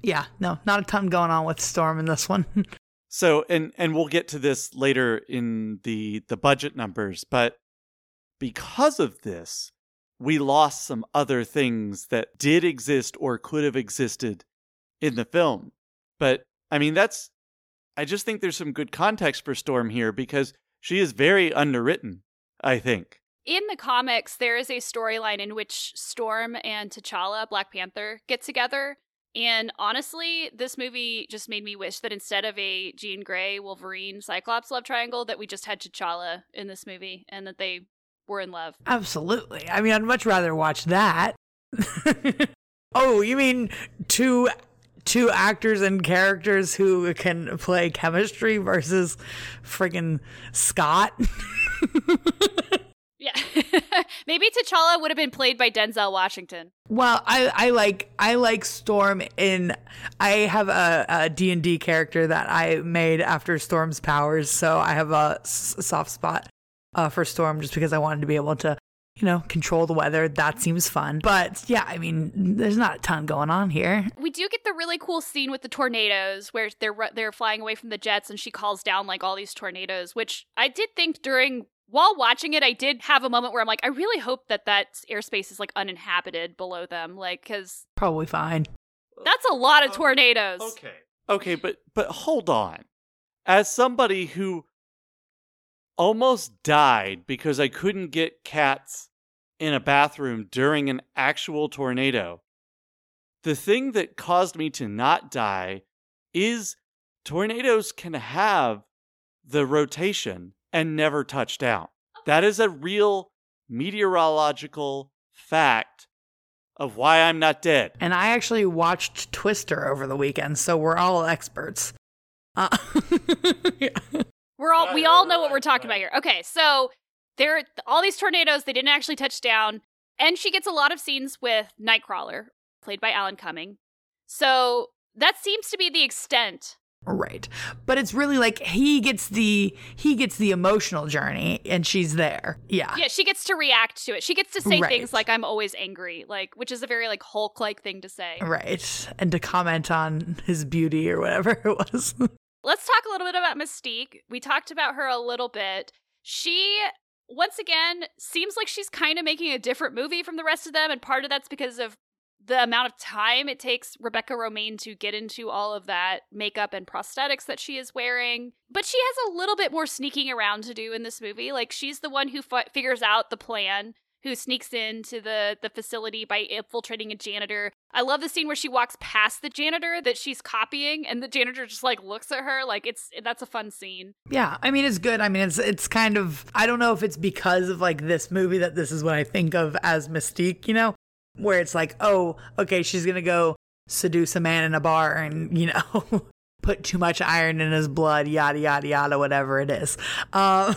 yeah, no, not a ton going on with Storm in this one. (laughs) so, and and we'll get to this later in the the budget numbers, but because of this, we lost some other things that did exist or could have existed in the film. But I mean, that's I just think there's some good context for Storm here because she is very underwritten, I think. In the comics, there is a storyline in which Storm and T'Challa, Black Panther, get together. And honestly, this movie just made me wish that instead of a Jean Grey, Wolverine, Cyclops love triangle, that we just had T'Challa in this movie and that they were in love. Absolutely. I mean, I'd much rather watch that. (laughs) oh, you mean two two actors and characters who can play chemistry versus friggin' Scott? (laughs) yeah. (laughs) Maybe T'Challa would have been played by Denzel Washington. Well, I, I like I like Storm in I have a, a D&D character that I made after Storm's powers, so I have a s- soft spot uh, for Storm just because I wanted to be able to, you know, control the weather. That seems fun. But yeah, I mean, there's not a ton going on here. We do get the really cool scene with the tornadoes where they're they're flying away from the jets and she calls down like all these tornadoes, which I did think during while watching it, I did have a moment where I'm like, I really hope that that airspace is like uninhabited below them, like because probably fine. That's a lot of oh, tornadoes. Okay. Okay, but but hold on. As somebody who almost died because I couldn't get cats in a bathroom during an actual tornado. The thing that caused me to not die is tornadoes can have the rotation and never touch down. That is a real meteorological fact of why I'm not dead. And I actually watched Twister over the weekend, so we're all experts. Uh- (laughs) yeah. We're all we all know what we're talking about here. Okay, so there all these tornadoes, they didn't actually touch down, and she gets a lot of scenes with Nightcrawler, played by Alan Cumming. So that seems to be the extent. Right. But it's really like he gets the he gets the emotional journey and she's there. Yeah. Yeah, she gets to react to it. She gets to say right. things like I'm always angry, like which is a very like Hulk like thing to say. Right. And to comment on his beauty or whatever (laughs) it was. Let's talk a little bit about Mystique. We talked about her a little bit. She, once again, seems like she's kind of making a different movie from the rest of them, and part of that's because of the amount of time it takes Rebecca Romijn to get into all of that makeup and prosthetics that she is wearing. But she has a little bit more sneaking around to do in this movie. Like, she's the one who f- figures out the plan who sneaks into the the facility by infiltrating a janitor. I love the scene where she walks past the janitor that she's copying and the janitor just like looks at her like it's that's a fun scene. Yeah, I mean it's good. I mean it's it's kind of I don't know if it's because of like this movie that this is what I think of as Mystique, you know, where it's like, "Oh, okay, she's going to go seduce a man in a bar and, you know, (laughs) put too much iron in his blood, yada, yada, yada, whatever it is. Um,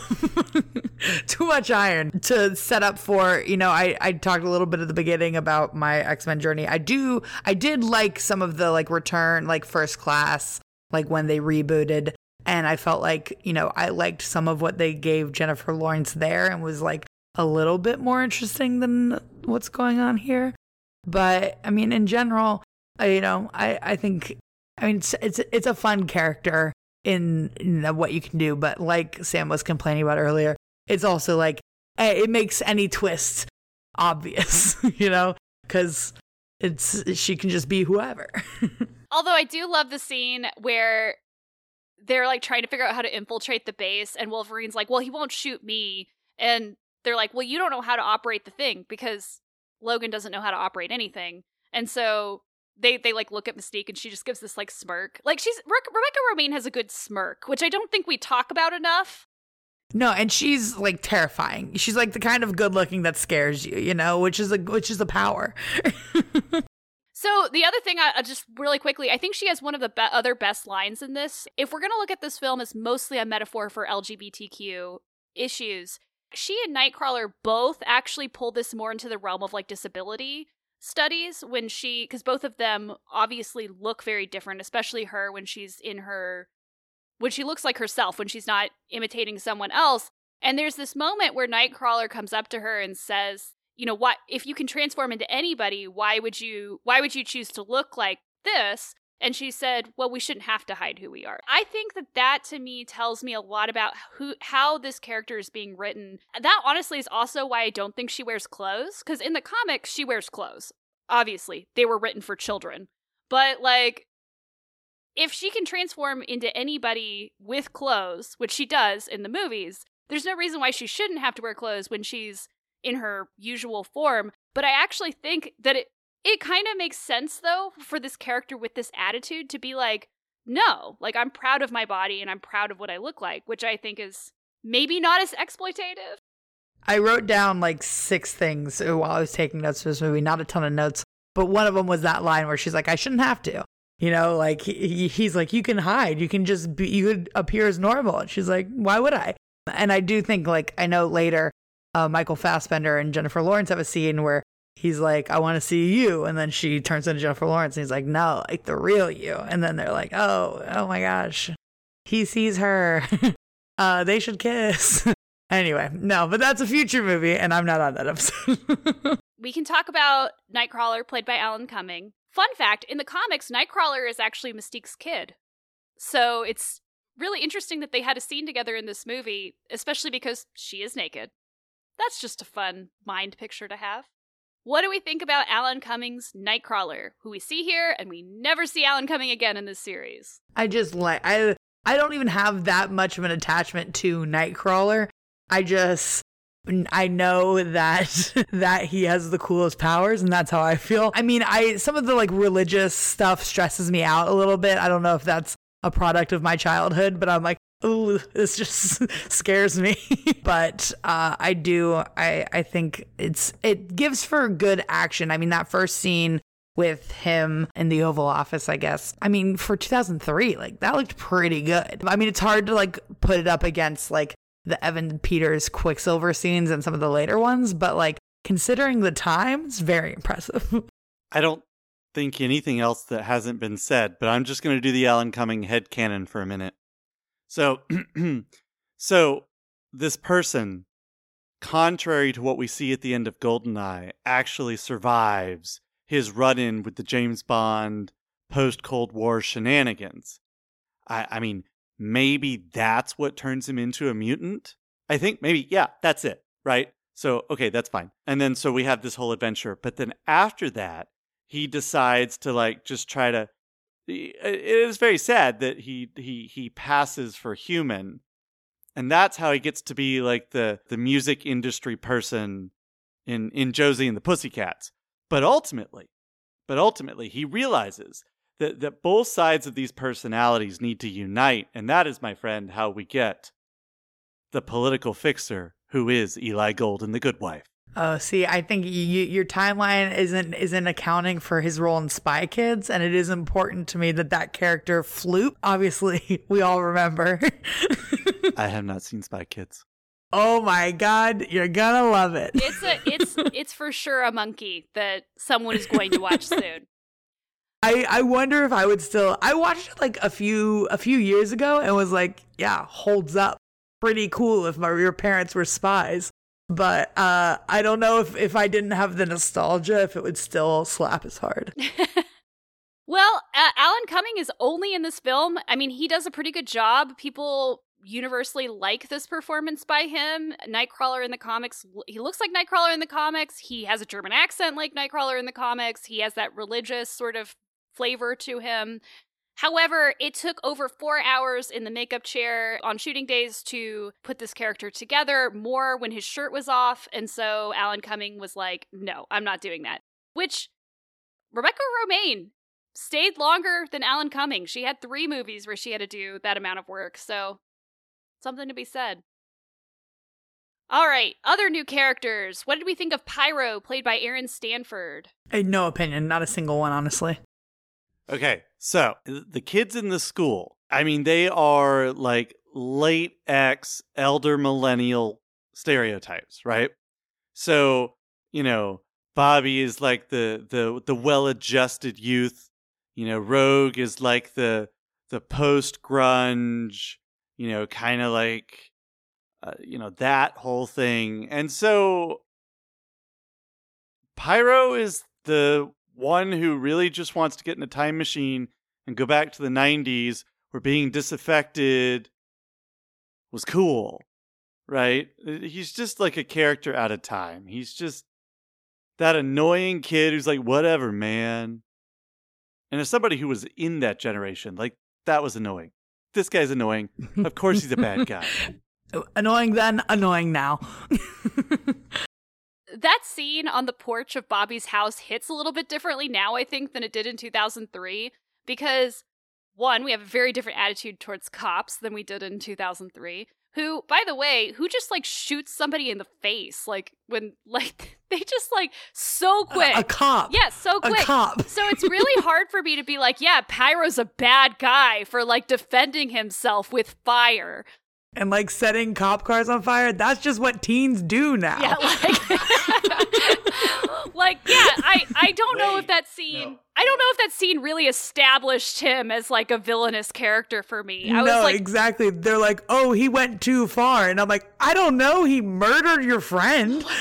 (laughs) too much iron to set up for, you know, I, I talked a little bit at the beginning about my X Men journey. I do, I did like some of the like return, like first class, like when they rebooted. And I felt like, you know, I liked some of what they gave Jennifer Lawrence there and was like a little bit more interesting than what's going on here. But I mean, in general, I, you know, I, I think I mean, it's it's, it's a fun character in, in what you can do, but like Sam was complaining about earlier, it's also like eh, it makes any twist obvious, (laughs) you know, because it's she can just be whoever. (laughs) Although I do love the scene where they're like trying to figure out how to infiltrate the base, and Wolverine's like, "Well, he won't shoot me," and they're like, "Well, you don't know how to operate the thing because Logan doesn't know how to operate anything." And so they they like look at Mystique and she just gives this like smirk. Like she's Re- Rebecca Romijn has a good smirk, which I don't think we talk about enough. No, and she's like terrifying. She's like the kind of good looking that scares you, you know, which is a which is a power. (laughs) So the other thing, I just really quickly, I think she has one of the be- other best lines in this. If we're gonna look at this film as mostly a metaphor for LGBTQ issues, she and Nightcrawler both actually pull this more into the realm of like disability studies when she, because both of them obviously look very different, especially her when she's in her, when she looks like herself, when she's not imitating someone else. And there's this moment where Nightcrawler comes up to her and says, you know what if you can transform into anybody why would you why would you choose to look like this and she said well we shouldn't have to hide who we are. I think that that to me tells me a lot about who how this character is being written. That honestly is also why i don't think she wears clothes because in the comics she wears clothes. Obviously they were written for children. But like if she can transform into anybody with clothes which she does in the movies there's no reason why she shouldn't have to wear clothes when she's in her usual form. But I actually think that it it kind of makes sense though for this character with this attitude to be like, no, like I'm proud of my body and I'm proud of what I look like, which I think is maybe not as exploitative. I wrote down like six things while I was taking notes for this movie, not a ton of notes, but one of them was that line where she's like, I shouldn't have to. You know, like he, he's like, you can hide, you can just be, you could appear as normal. And she's like, why would I? And I do think, like, I know later uh, Michael Fassbender and Jennifer Lawrence have a scene where he's like, I want to see you. And then she turns into Jennifer Lawrence and he's like, no, like the real you. And then they're like, oh, oh my gosh, he sees her. (laughs) uh, they should kiss. (laughs) anyway, no, but that's a future movie and I'm not on that episode. (laughs) we can talk about Nightcrawler, played by Alan Cumming. Fun fact in the comics, Nightcrawler is actually Mystique's kid. So it's really interesting that they had a scene together in this movie, especially because she is naked. That's just a fun mind picture to have. What do we think about Alan Cumming's Nightcrawler, who we see here and we never see Alan Cumming again in this series? I just like I I don't even have that much of an attachment to Nightcrawler. I just I know that (laughs) that he has the coolest powers and that's how I feel. I mean, I some of the like religious stuff stresses me out a little bit. I don't know if that's a product of my childhood, but I'm like, oh, this just (laughs) scares me. (laughs) but uh, I do. I I think it's it gives for good action. I mean, that first scene with him in the Oval Office, I guess. I mean, for 2003, like that looked pretty good. I mean, it's hard to like put it up against like the Evan Peters Quicksilver scenes and some of the later ones, but like considering the time, it's very impressive. (laughs) I don't think anything else that hasn't been said, but I'm just going to do the Alan Cumming head canon for a minute. So, (clears throat) so this person, contrary to what we see at the end of Goldeneye, actually survives his run-in with the James Bond post Cold War shenanigans. I, I mean, maybe that's what turns him into a mutant. I think maybe, yeah, that's it, right? So, okay, that's fine. And then so we have this whole adventure. But then after that, he decides to like just try to it is very sad that he he he passes for human. And that's how he gets to be like the the music industry person in in Josie and the Pussycats. But ultimately but ultimately he realizes that that both sides of these personalities need to unite. And that is my friend how we get the political fixer who is Eli Gold in The Good Wife Oh, see, I think you, your timeline isn't isn't accounting for his role in Spy Kids, and it is important to me that that character Floop. Obviously, (laughs) we all remember. I have not seen Spy Kids. Oh my god, you're gonna love it. It's a it's (laughs) it's for sure a monkey that someone is going to watch soon. I, I wonder if I would still I watched it like a few a few years ago and was like, yeah, holds up. Pretty cool if my your parents were spies but uh, I don't know if, if I didn't have the nostalgia, if it would still slap as hard. (laughs) well, uh, Alan Cumming is only in this film. I mean, he does a pretty good job. People universally like this performance by him. Nightcrawler in the comics, he looks like Nightcrawler in the comics. He has a German accent like Nightcrawler in the comics. He has that religious sort of flavor to him. However, it took over four hours in the makeup chair on shooting days to put this character together, more when his shirt was off. And so Alan Cumming was like, no, I'm not doing that. Which Rebecca Romijn stayed longer than Alan Cumming. She had three movies where she had to do that amount of work. So something to be said. All right, other new characters. What did we think of Pyro, played by Aaron Stanford? I no opinion, not a single one, honestly. Okay, so the kids in the school, I mean, they are like late X, elder millennial stereotypes, right? So, you know, Bobby is like the the the well-adjusted youth. You know, Rogue is like the the post grunge, you know, kind of like uh, you know, that whole thing. And so Pyro is the one who really just wants to get in a time machine and go back to the 90s where being disaffected was cool, right? Uh, he's just like a character out of time. He's just that annoying kid who's like, whatever, man. And as somebody who was in that generation, like, that was annoying. This guy's annoying. Of course he's a bad guy. (laughs) annoying then, annoying now. (laughs) that scene on the porch of Bobby's house hits a little bit differently now, I think, than it did in 2003. Because, one, we have a very different attitude towards cops than we did in 2003. Who, by the way, who just like shoots somebody in the face, like when, (laughs) like, they just like so quick. A, a cop. Yeah, so quick. A cop. so it's (laughs) really hard for me to be like, yeah, Pyro's a bad guy for like defending himself with fire and like setting cop cars on fire. That's just what teens do now. Yeah, like, (laughs) like yeah, I I don't Wait, know if that scene. No. I don't know if that scene really established him as like a villainous character for me. I no, like, exactly. They're like, oh, he went too far, and I'm like, I don't know. He murdered your friend. (laughs)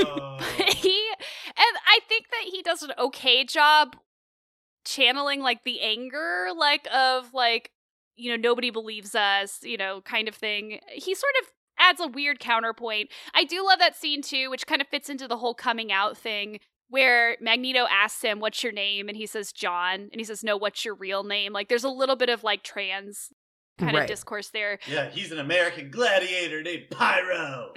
Oh. (laughs) he and I think that he does an okay job channeling like the anger like of like you know, nobody believes us, you know, kind of thing. He sort of adds a weird counterpoint. I do love that scene too, which kind of fits into the whole coming out thing where Magneto asks him, What's your name? And he says, John. And he says, No, what's your real name? Like, there's a little bit of like trans kind right. of discourse there. Yeah, he's an American gladiator named Pyro.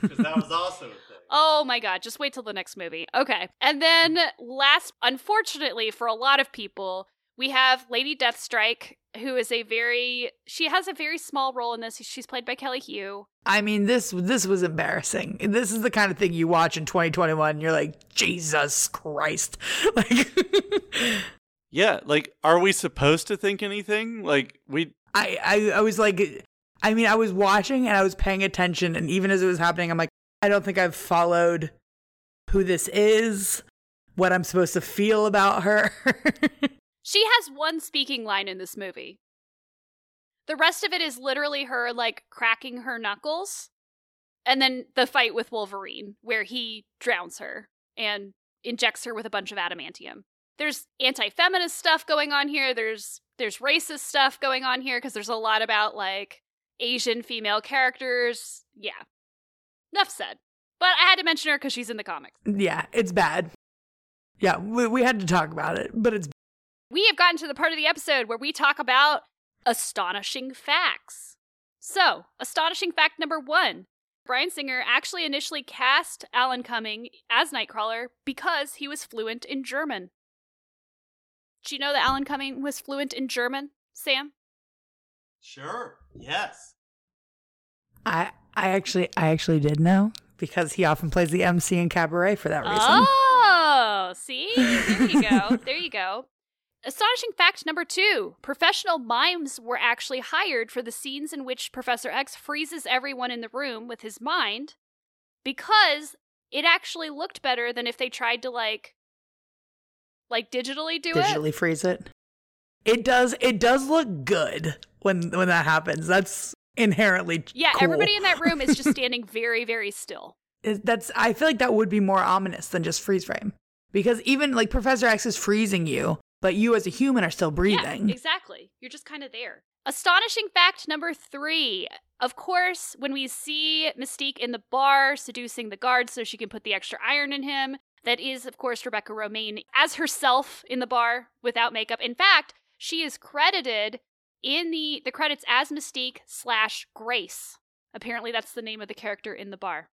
Because (laughs) that was also a thing. Oh my god, just wait till the next movie. Okay. And then last unfortunately for a lot of people, we have Lady Deathstrike, who is a very she has a very small role in this. She's played by Kelly Hu. I mean, this this was embarrassing. This is the kind of thing you watch in 2021. And you're like, Jesus Christ! (laughs) Like, (laughs) yeah, like, are we supposed to think anything? Like, we. I, I I was like, I mean, I was watching and I was paying attention, and even as it was happening, I'm like, I don't think I've followed who this is, what I'm supposed to feel about her. (laughs) She has one speaking line in this movie. The rest of it is literally her like cracking her knuckles and then the fight with Wolverine where he drowns her and injects her with a bunch of adamantium. There's anti-feminist stuff going on here. There's there's racist stuff going on here because there's a lot about like Asian female characters. Yeah. Enough said. But I had to mention her because she's in the comics. Yeah, it's bad. Yeah, we, we had to talk about it, but it's we have gotten to the part of the episode where we talk about astonishing facts. So, astonishing fact number one Bryan Singer actually initially cast Alan Cumming as Nightcrawler because he was fluent in German. Do you know that Alan Cumming was fluent in German, Sam? Sure. Yes. I I actually I actually did know because he often plays the MC in Cabaret for that reason. Oh, see? There you go. (laughs) there you go. Astonishing fact number two professional mimes were actually hired for the scenes in which Professor X freezes everyone in the room with his mind because it actually looked better than if they tried to, like, like digitally do digitally it. Digitally freeze it. It does. It does look good when when that happens. That's inherently true. yeah. Cool. Everybody in that room is just (laughs) standing very very still. That's. I feel like that would be more ominous than just freeze frame because even like Professor X is freezing you, but you as a human are still breathing. Yeah, exactly. You're just kind of there. Astonishing fact number three. Of course, when we see Mystique in the bar seducing the guards so she can put the extra iron in him, that is, of course, Rebecca Romijn as herself in the bar without makeup. In fact, she is credited in the, the credits as Mystique slash Grace. Apparently, that's the name of the character in the bar.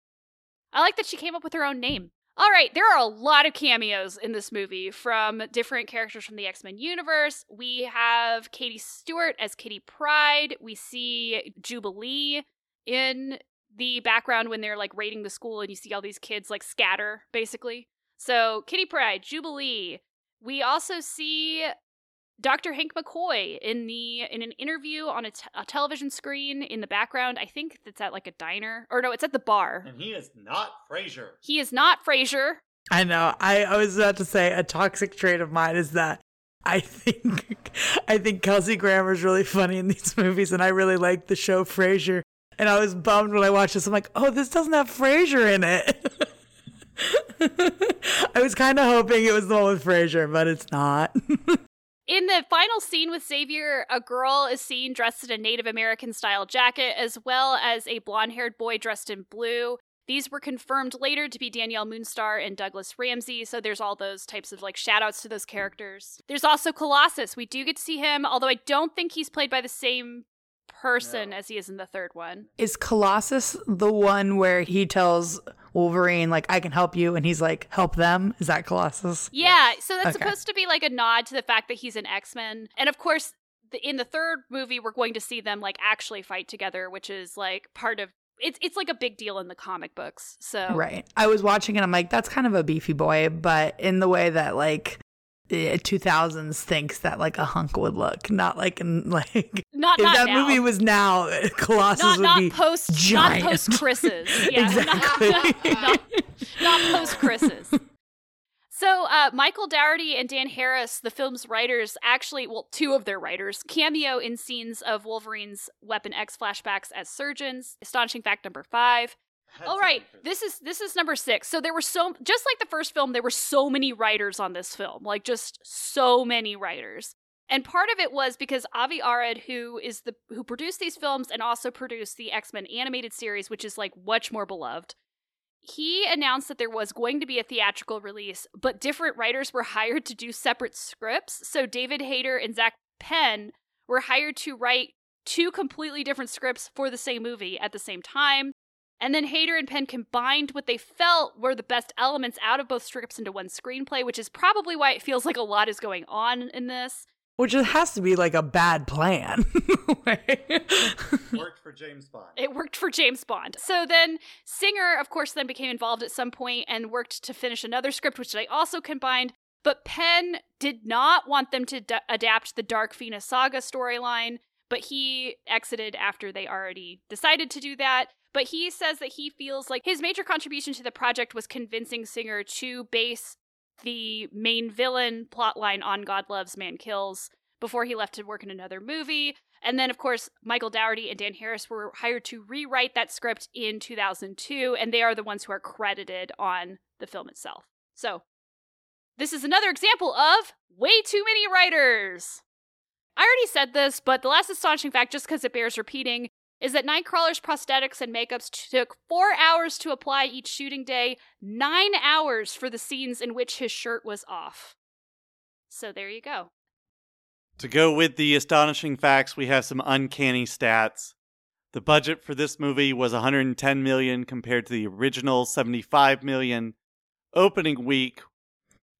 I like that she came up with her own name. All right, there are a lot of cameos in this movie from different characters from the X Men universe. We have Katie Stuart as Kitty Pryde. We see Jubilee in the background when they're like raiding the school and you see all these kids like scatter basically. So Kitty Pryde, Jubilee. We also see Dr. Hank McCoy in the in an interview on a, t- a television screen in the background. I think it's at like a diner or no, it's at the bar. And he is not Frasier. He is not Frasier. I know. I, I was about to say a toxic trait of mine is that I think (laughs) I think Kelsey Grammer is really funny in these movies, and I really like the show Frasier. And I was bummed when I watched this. I'm like, oh, this doesn't have Frasier in it. (laughs) I was kind of hoping it was the one with Frasier, but it's not. (laughs) In the final scene with Xavier, a girl is seen dressed in a Native American style jacket, as well as a blonde haired boy dressed in blue. These were confirmed later to be Danielle Moonstar and Douglas Ramsey, so there's all those types of like shout outs to those characters. There's also Colossus. We do get to see him, although I don't think he's played by the same person No. as he is in the third one. Is Colossus the one where he tells Wolverine, like, I can help you, and he's like, help them? Is that Colossus? Yeah, so that's Okay. supposed to be like a nod to the fact that he's an X Men. And of course, the, in the third movie, we're going to see them like actually fight together, which is like part of it's it's like a big deal in the comic books. So Right. I was watching it. I'm like, that's kind of a beefy boy, but in the way that like 2000s thinks that like a hunk would look, not like in (laughs) like not if not that now. movie was now, eh, Colossus not would not be post giant. not post Chris's. (laughs) Yeah, Exactly. Not, (laughs) not, not post Chris's. So, uh, Michael Dougherty and Dan Harris, the film's writers, actually, well, two of their writers, cameo in scenes of Wolverine's Weapon X flashbacks as surgeons. Astonishing fact number five. All right, this is this is number six. So there were so just like the first film, there were so many writers on this film, like just so many writers. And part of it was because Avi Arad, who is the who produced these films and also produced the X Men animated series, which is like much more beloved, he announced that there was going to be a theatrical release, but different writers were hired to do separate scripts. So David Hayter and Zak Penn were hired to write two completely different scripts for the same movie at the same time. And then Hayter and Penn combined what they felt were the best elements out of both scripts into one screenplay, which is probably why it feels like a lot is going on in this. which has to be like a bad plan. (laughs) it Worked for James Bond. It worked for James Bond. So then Singer, of course, then became involved at some point and worked to finish another script, which they also combined. But Penn did not want them to d- adapt the Dark Phoenix Saga storyline, but he exited after they already decided to do that. But he says that he feels like his major contribution to the project was convincing Singer to base the main villain plotline on God Loves, Man Kills before he left to work in another movie. And then, of course, Michael Dougherty and Dan Harris were hired to rewrite that script in 2002, and they are the ones who are credited on the film itself. So, this is another example of way too many writers. I already said this, but the last astonishing fact, just because it bears repeating, is that Nightcrawler's prosthetics and makeups took four hours to apply each shooting day, nine hours for the scenes in which his shirt was off. So there you go. To go with the astonishing facts, we have some uncanny stats. The budget for this movie was 110 million compared to the original 75 million. Opening week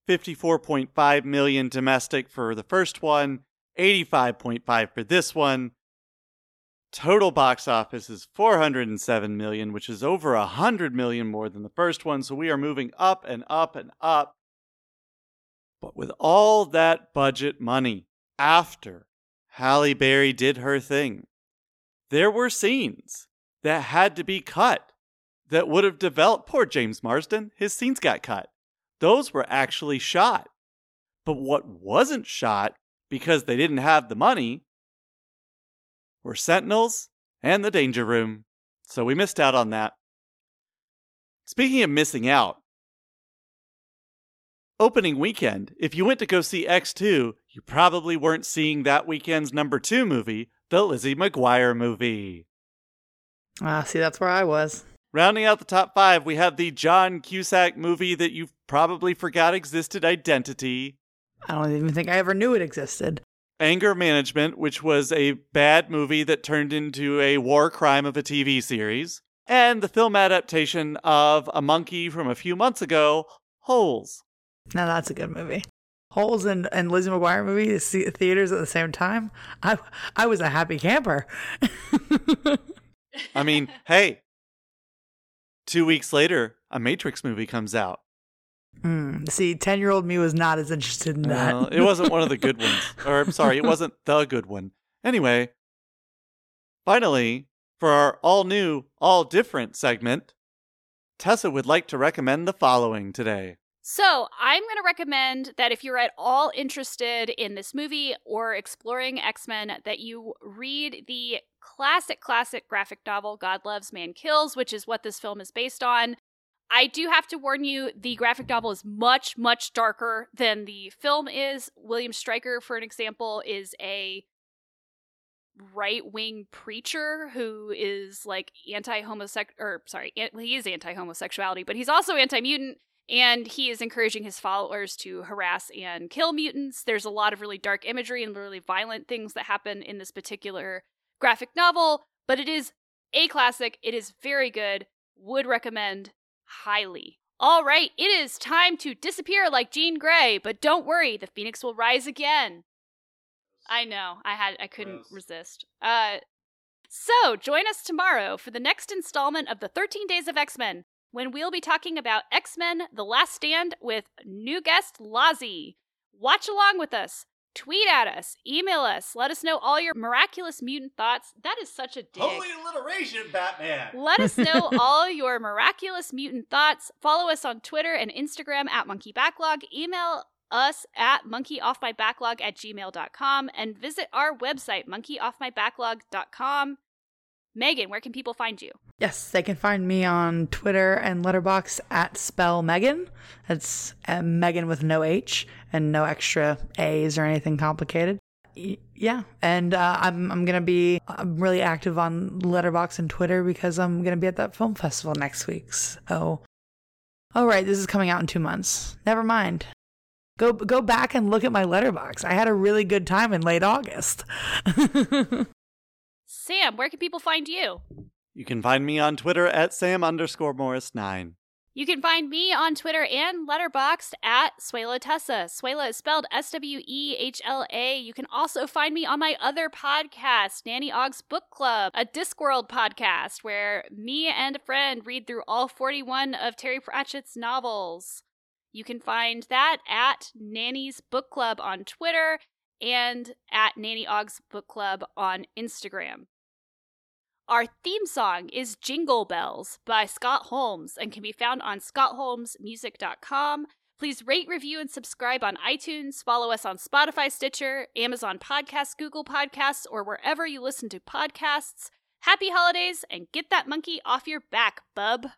54.5 million domestic for the first one, 85.5 for this one. Total box office is 407 million, which is over 100 million more than the first one, so we are moving up and up and up. But with all that budget money, after Halle Berry did her thing, there were scenes that had to be cut that would have developed. Poor James Marsden, his scenes got cut. Those were actually shot. But what wasn't shot, because they didn't have the money, were Sentinels and the Danger Room. So we missed out on that. Speaking of missing out, opening weekend, if you went to go see X2, you probably weren't seeing that weekend's number two movie, the Lizzie McGuire movie. Ah, see, that's where I was. Rounding out the top five, we have the John Cusack movie that you probably forgot existed, Identity. I don't even think I ever knew it existed. Anger Management, which was a bad movie that turned into a war crime of a TV series. And the film adaptation of A Monkey from a few months ago, Holes. Now that's a good movie. Holes and, and Lizzie McGuire movie see theaters at the same time. I I was a happy camper. (laughs) I mean, hey, two weeks later, a Matrix movie comes out. Mm, see, 10 year old me was not as interested in that. Well, it wasn't one of the good ones. Or, I'm sorry, it wasn't the good one. Anyway, finally, for our all new, all different segment, Tessa would like to recommend the following today. So, I'm going to recommend that if you're at all interested in this movie or exploring X Men, that you read the classic, classic graphic novel God Loves, Man Kills, which is what this film is based on. I do have to warn you, the graphic novel is much, much darker than the film is. William Stryker, for an example, is a right wing preacher who is like anti homosexual, or sorry, he is anti homosexuality, but he's also anti mutant. And he is encouraging his followers to harass and kill mutants. There's a lot of really dark imagery and really violent things that happen in this particular graphic novel, but it is a classic. It is very good. Would recommend highly. All right, it is time to disappear like Jean Grey, but don't worry, the phoenix will rise again. I know. I had I couldn't Gross. resist. Uh so, join us tomorrow for the next installment of the 13 Days of X-Men when we'll be talking about X-Men: The Last Stand with new guest Lazi. Watch along with us. Tweet at us, email us, let us know all your miraculous mutant thoughts. That is such a dig. Holy alliteration, Batman! Let us know (laughs) all your miraculous mutant thoughts. Follow us on Twitter and Instagram at Monkey Backlog. Email us at monkeyoffmybacklog at gmail.com and visit our website, monkeyoffmybacklog.com. Megan, where can people find you? Yes, they can find me on Twitter and Letterboxd at Spell Megan. That's uh, Megan with no H and no extra A's or anything complicated. yeah, and uh, I'm I'm gonna be I'm really active on Letterboxd and Twitter because I'm gonna be at that film festival next week. So, oh right, this is coming out in two months. Never mind. Go go back and look at my Letterboxd. I had a really good time in late August. (laughs) Sam, where can people find you? You can find me on Twitter at Sam underscore Morris nine. You can find me on Twitter and Letterboxd at Swehla Tessa. Swehla is spelled S W E H L A. You can also find me on my other podcast, Nanny Ogg's Book Club, a Discworld podcast where me and a friend read through all 41 of Terry Pratchett's novels. You can find that at Nanny's Book Club on Twitter and at Nanny Ogg's Book Club on Instagram. Our theme song is Jingle Bells by Scott Holmes and can be found on scottholmesmusic.com. Please rate, review, and subscribe on iTunes. Follow us on Spotify, Stitcher, Amazon Podcasts, Google Podcasts, or wherever you listen to podcasts. Happy holidays and get that monkey off your back, bub.